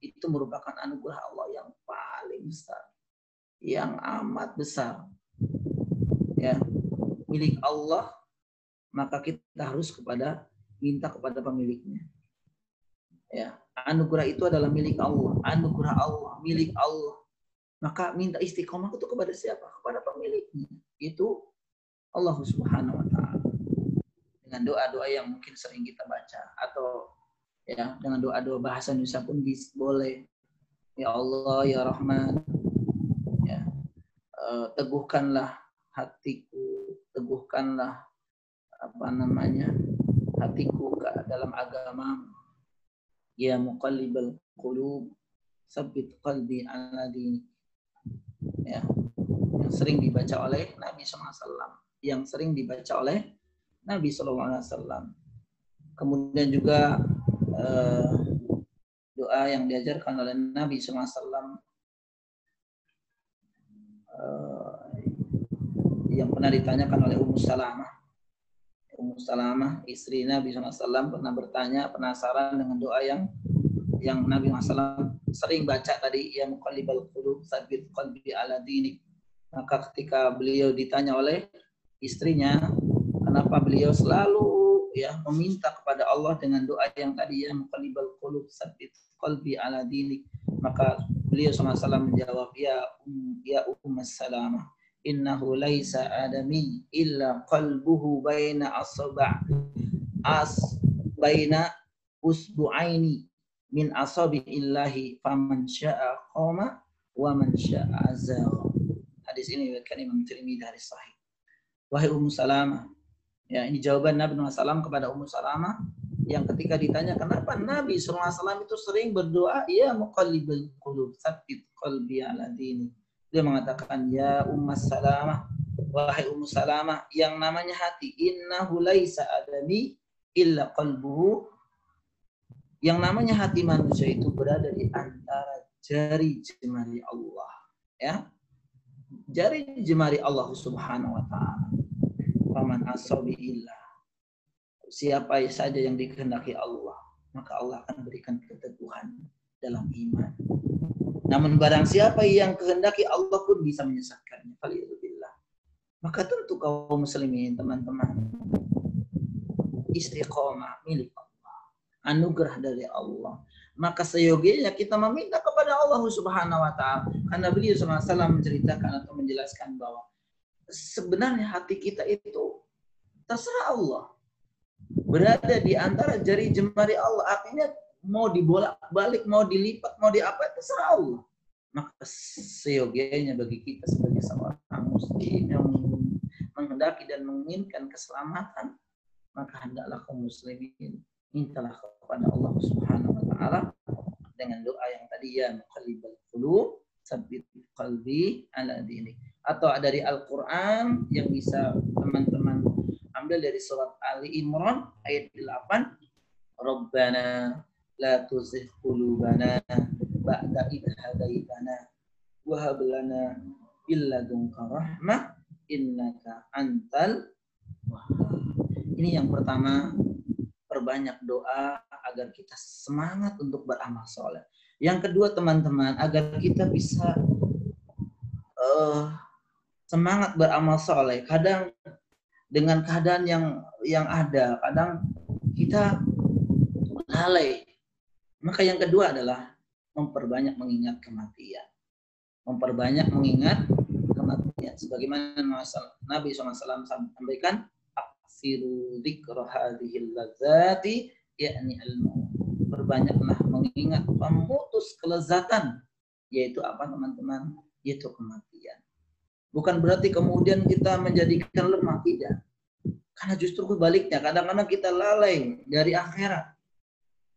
itu merupakan anugerah Allah yang paling besar, yang amat besar. Ya, milik Allah, maka kita harus kepada minta kepada pemiliknya. Ya, anugerah itu adalah milik Allah, anugerah Allah, milik Allah. Maka minta istiqomah itu kepada siapa? Kepada pemiliknya. Itu Allah Subhanahu wa taala dengan doa-doa yang mungkin sering kita baca. Atau ya dengan doa-doa bahasa Indonesia pun bisa, boleh. Ya Allah ya Rahman. Ya uh, teguhkanlah hatiku. Teguhkanlah apa namanya hatiku ke dalam agama. Ya muqallibal qulub. Sabit qalbi ala ya yang sering dibaca oleh Nabi SAW yang sering dibaca oleh Nabi Shallallahu Alaihi Wasallam. Kemudian juga uh, doa yang diajarkan oleh Nabi Shallallahu Alaihi uh, yang pernah ditanyakan oleh Ummu Salamah. Ummu Salamah, istri Nabi SAW pernah bertanya, penasaran dengan doa yang yang Nabi SAW sering baca tadi, ya muqallibal qulub, sabit qalbi ala dinik. Maka ketika beliau ditanya oleh istrinya, kenapa beliau selalu ya meminta kepada Allah dengan doa yang tadi ya muqallibal qulub sabit qalbi ala dinik maka beliau SAW menjawab ya um, ya ummas salamah innahu laisa adami illa qalbuhu baina asba' as baina usbu'aini min asabi illahi faman sya'a qama wa man sya'a azagha. Hadis ini diriwayatkan Imam Tirmidzi dari sahih. Wahai Ummu Salamah, ya ini jawaban Nabi SAW kepada Ummu Salamah yang ketika ditanya kenapa Nabi SAW itu sering berdoa, ya muqallibul qulub, sabit qalbi ala dini. Dia mengatakan, ya Ummu Salamah, wahai Ummu Salamah, yang namanya hati, innahu laisa adami illa qalbuhu. Yang namanya hati manusia itu berada di antara jari jemari Allah. Ya, jari jemari Allah Subhanahu wa taala. Faman asabi illah siapa saja yang dikehendaki Allah, maka Allah akan berikan keteguhan dalam iman. Namun barang siapa yang kehendaki Allah pun bisa menyesatkannya. Falillah. Maka tentu kaum muslimin teman-teman istiqomah milik Allah. Anugerah dari Allah. Maka seyogianya kita meminta kepada Allah Subhanahu wa taala. Karena beliau SAW menceritakan atau menjelaskan bahwa sebenarnya hati kita itu terserah Allah berada di antara jari jemari Allah. Artinya mau dibolak-balik, mau dilipat, mau diapa, terserah Allah. Maka seyogianya bagi kita sebagai seorang muslim yang menghendaki dan menginginkan keselamatan, maka hendaklah kaum muslimin mintalah kepada Allah Subhanahu wa taala dengan doa yang tadi ya muqallibal qulub sabbit qalbi ala dini atau dari Al-Qur'an yang bisa teman-teman ambil dari surat Ali Imran ayat 8. Rabbana la tuzigh qulubana ba'da idh hadaitana wa hab lana min ladunka rahmah innaka antal Ini yang pertama, perbanyak doa agar kita semangat untuk beramal soleh. Yang kedua teman-teman, agar kita bisa uh, semangat beramal soleh. Kadang dengan keadaan yang yang ada. Kadang kita lalai. Maka yang kedua adalah memperbanyak mengingat kematian. Memperbanyak mengingat kematian. Sebagaimana Nabi SAW sampaikan, aksiru dzikra hadhil ladzati yakni ilmu. Perbanyaklah mengingat pemutus kelezatan yaitu apa teman-teman? Yaitu kematian. Bukan berarti kemudian kita menjadikan lemah, tidak. Karena justru kebaliknya, kadang-kadang kita lalai dari akhirat.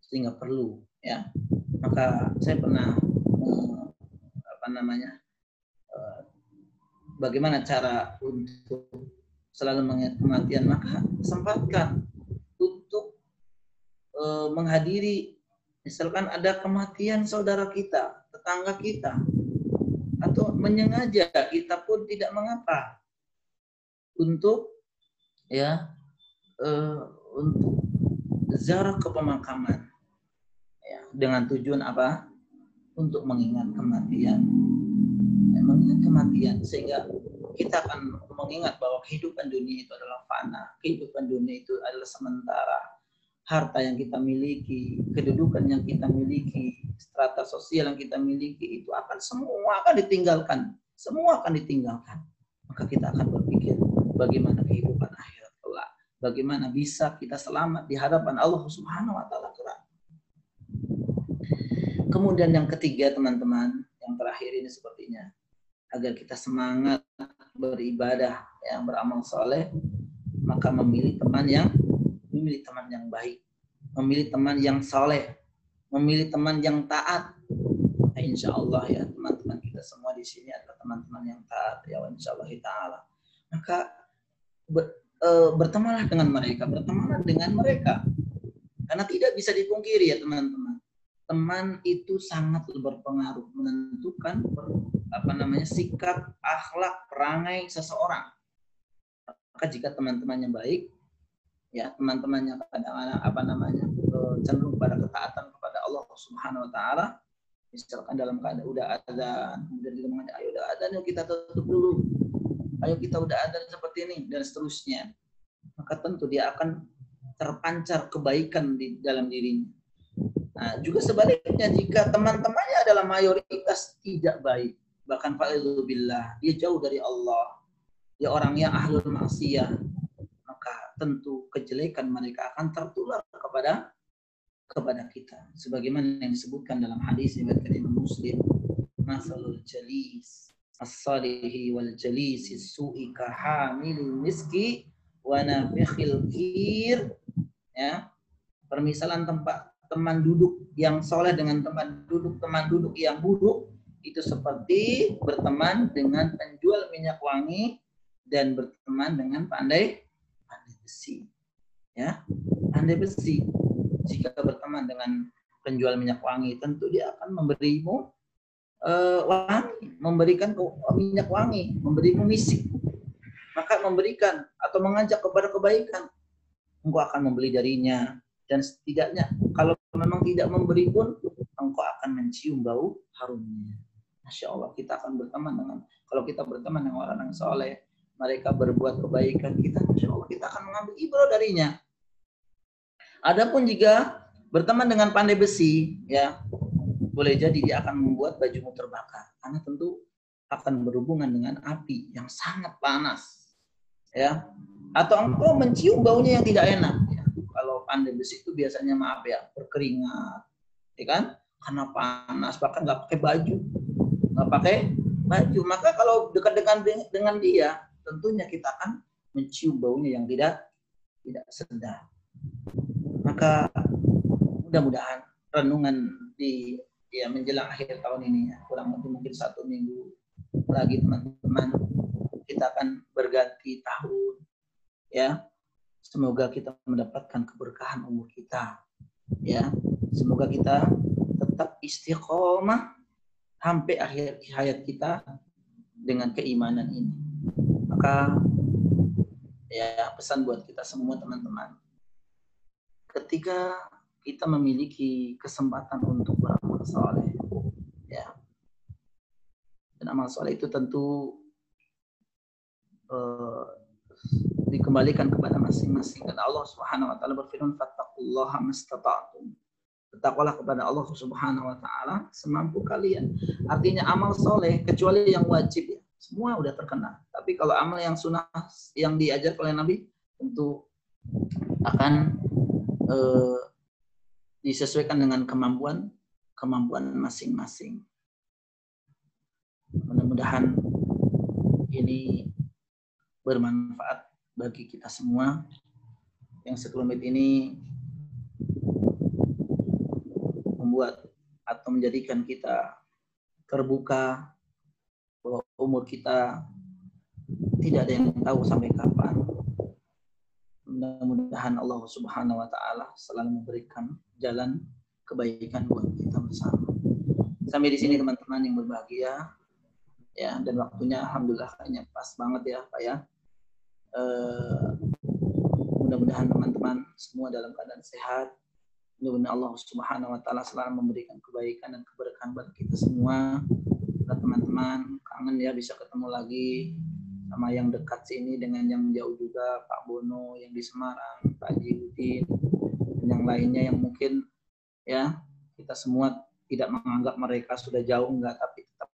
Sehingga perlu, ya. Maka saya pernah, eh, apa namanya, eh, bagaimana cara untuk selalu mengingat kematian, maka sempatkan untuk eh, menghadiri, misalkan ada kematian saudara kita, tetangga kita, atau menyengaja kita pun tidak mengapa. Untuk ya uh, untuk ziarah ke pemakaman ya, dengan tujuan apa? Untuk mengingat kematian. Mengingat kematian sehingga kita akan mengingat bahwa kehidupan dunia itu adalah fana. Kehidupan dunia itu adalah sementara harta yang kita miliki, kedudukan yang kita miliki, strata sosial yang kita miliki itu akan semua akan ditinggalkan. Semua akan ditinggalkan. Maka kita akan berpikir bagaimana kehidupan akhirat kelak. Bagaimana bisa kita selamat di hadapan Allah Subhanahu wa taala kelak. Kemudian yang ketiga teman-teman, yang terakhir ini sepertinya agar kita semangat beribadah yang beramal soleh maka memilih teman yang memilih teman yang baik, memilih teman yang soleh, memilih teman yang taat. Nah, insya Allah ya teman-teman kita semua di sini adalah teman-teman yang taat ya insya Allah taala. Maka ber, e, bertemanlah dengan mereka, bertemanlah dengan mereka. Karena tidak bisa dipungkiri ya teman-teman. Teman itu sangat berpengaruh menentukan apa namanya sikap, akhlak, perangai seseorang. Maka jika teman-temannya baik, ya teman-temannya kadang-kadang apa namanya eh, cenderung pada ketaatan kepada Allah Subhanahu Wa Taala. Misalkan dalam keadaan udah ada kemudian kita mengatakan ayo udah ada yuk kita tutup dulu. Ayo kita udah ada seperti ini dan seterusnya. Maka tentu dia akan terpancar kebaikan di dalam dirinya. Nah juga sebaliknya jika teman-temannya adalah mayoritas tidak baik bahkan billah dia jauh dari Allah. Ya orang yang ahlul maksiyah, tentu kejelekan mereka akan tertular kepada kepada kita. Sebagaimana yang disebutkan dalam hadis riwayat Imam Muslim, masalul jalis as-salihi wal jalisi su'i ka hamilil miski wa nafikhil kir ya permisalan tempat teman duduk yang soleh dengan teman duduk teman duduk yang buruk itu seperti berteman dengan penjual minyak wangi dan berteman dengan pandai besi ya pandai besi jika berteman dengan penjual minyak wangi tentu dia akan memberimu uh, wangi memberikan minyak wangi memberimu misi maka memberikan atau mengajak kepada kebaikan engkau akan membeli darinya dan setidaknya kalau memang tidak memberi pun engkau akan mencium bau harumnya. Masya Allah kita akan berteman dengan kalau kita berteman dengan orang yang soleh mereka berbuat kebaikan kita Masya Allah kita akan mengambil ibrah darinya. Adapun jika berteman dengan pandai besi ya boleh jadi dia akan membuat bajumu terbakar karena tentu akan berhubungan dengan api yang sangat panas ya atau engkau mencium baunya yang tidak enak kalau pandai besi itu biasanya maaf ya berkeringat, ya kan? Karena panas bahkan nggak pakai baju, nggak pakai baju. Maka kalau dekat dengan dengan dia, tentunya kita akan mencium baunya yang tidak tidak sedap. Maka mudah-mudahan renungan di ya menjelang akhir tahun ini ya kurang lebih mungkin satu minggu lagi teman-teman kita akan berganti tahun ya Semoga kita mendapatkan keberkahan umur kita. Ya, semoga kita tetap istiqomah sampai akhir hayat kita dengan keimanan ini. Maka ya pesan buat kita semua teman-teman. Ketika kita memiliki kesempatan untuk beramal soleh, ya, dan amal soleh itu tentu uh, dikembalikan kepada masing-masing. Dan Allah Subhanahu wa taala berfirman fattaqullaha mastata'tum. Bertakwalah kepada Allah Subhanahu wa taala semampu kalian. Artinya amal soleh kecuali yang wajib ya semua udah terkena. Tapi kalau amal yang sunnah yang diajar oleh Nabi tentu akan eh, disesuaikan dengan kemampuan kemampuan masing-masing. Mudah-mudahan ini bermanfaat bagi kita semua. Yang sekelumit ini membuat atau menjadikan kita terbuka bahwa umur kita tidak ada yang tahu sampai kapan. Mudah-mudahan Allah Subhanahu wa taala selalu memberikan jalan kebaikan buat kita bersama. Sampai di sini teman-teman yang berbahagia. Ya, dan waktunya alhamdulillah kayaknya pas banget ya, Pak ya. Uh, mudah-mudahan teman-teman semua dalam keadaan sehat. Mudah-mudahan Allah Subhanahu wa taala selalu memberikan kebaikan dan keberkahan buat kita semua. Teman-teman kangen ya bisa ketemu lagi sama yang dekat sini dengan yang jauh juga Pak Bono yang di Semarang, Pak Jihudin dan yang lainnya yang mungkin ya kita semua tidak menganggap mereka sudah jauh enggak tapi tetap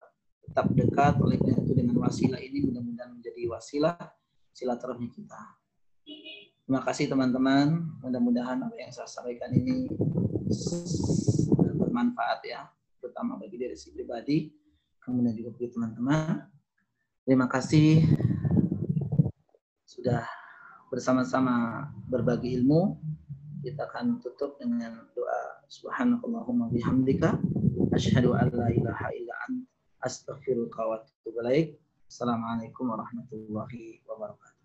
tetap dekat oleh itu dengan wasilah ini mudah-mudahan menjadi wasilah silaturahmi kita. Terima kasih teman-teman. Mudah-mudahan apa yang saya sampaikan ini bermanfaat ya, terutama bagi diri pribadi, kemudian juga bagi teman-teman. Terima kasih sudah bersama-sama berbagi ilmu. Kita akan tutup dengan doa Subhanallahumma bihamdika asyhadu an la ilaha illa anta astaghfiruka wa atubu ilaik. Assalamualaikum warahmatullahi wabarakatuh.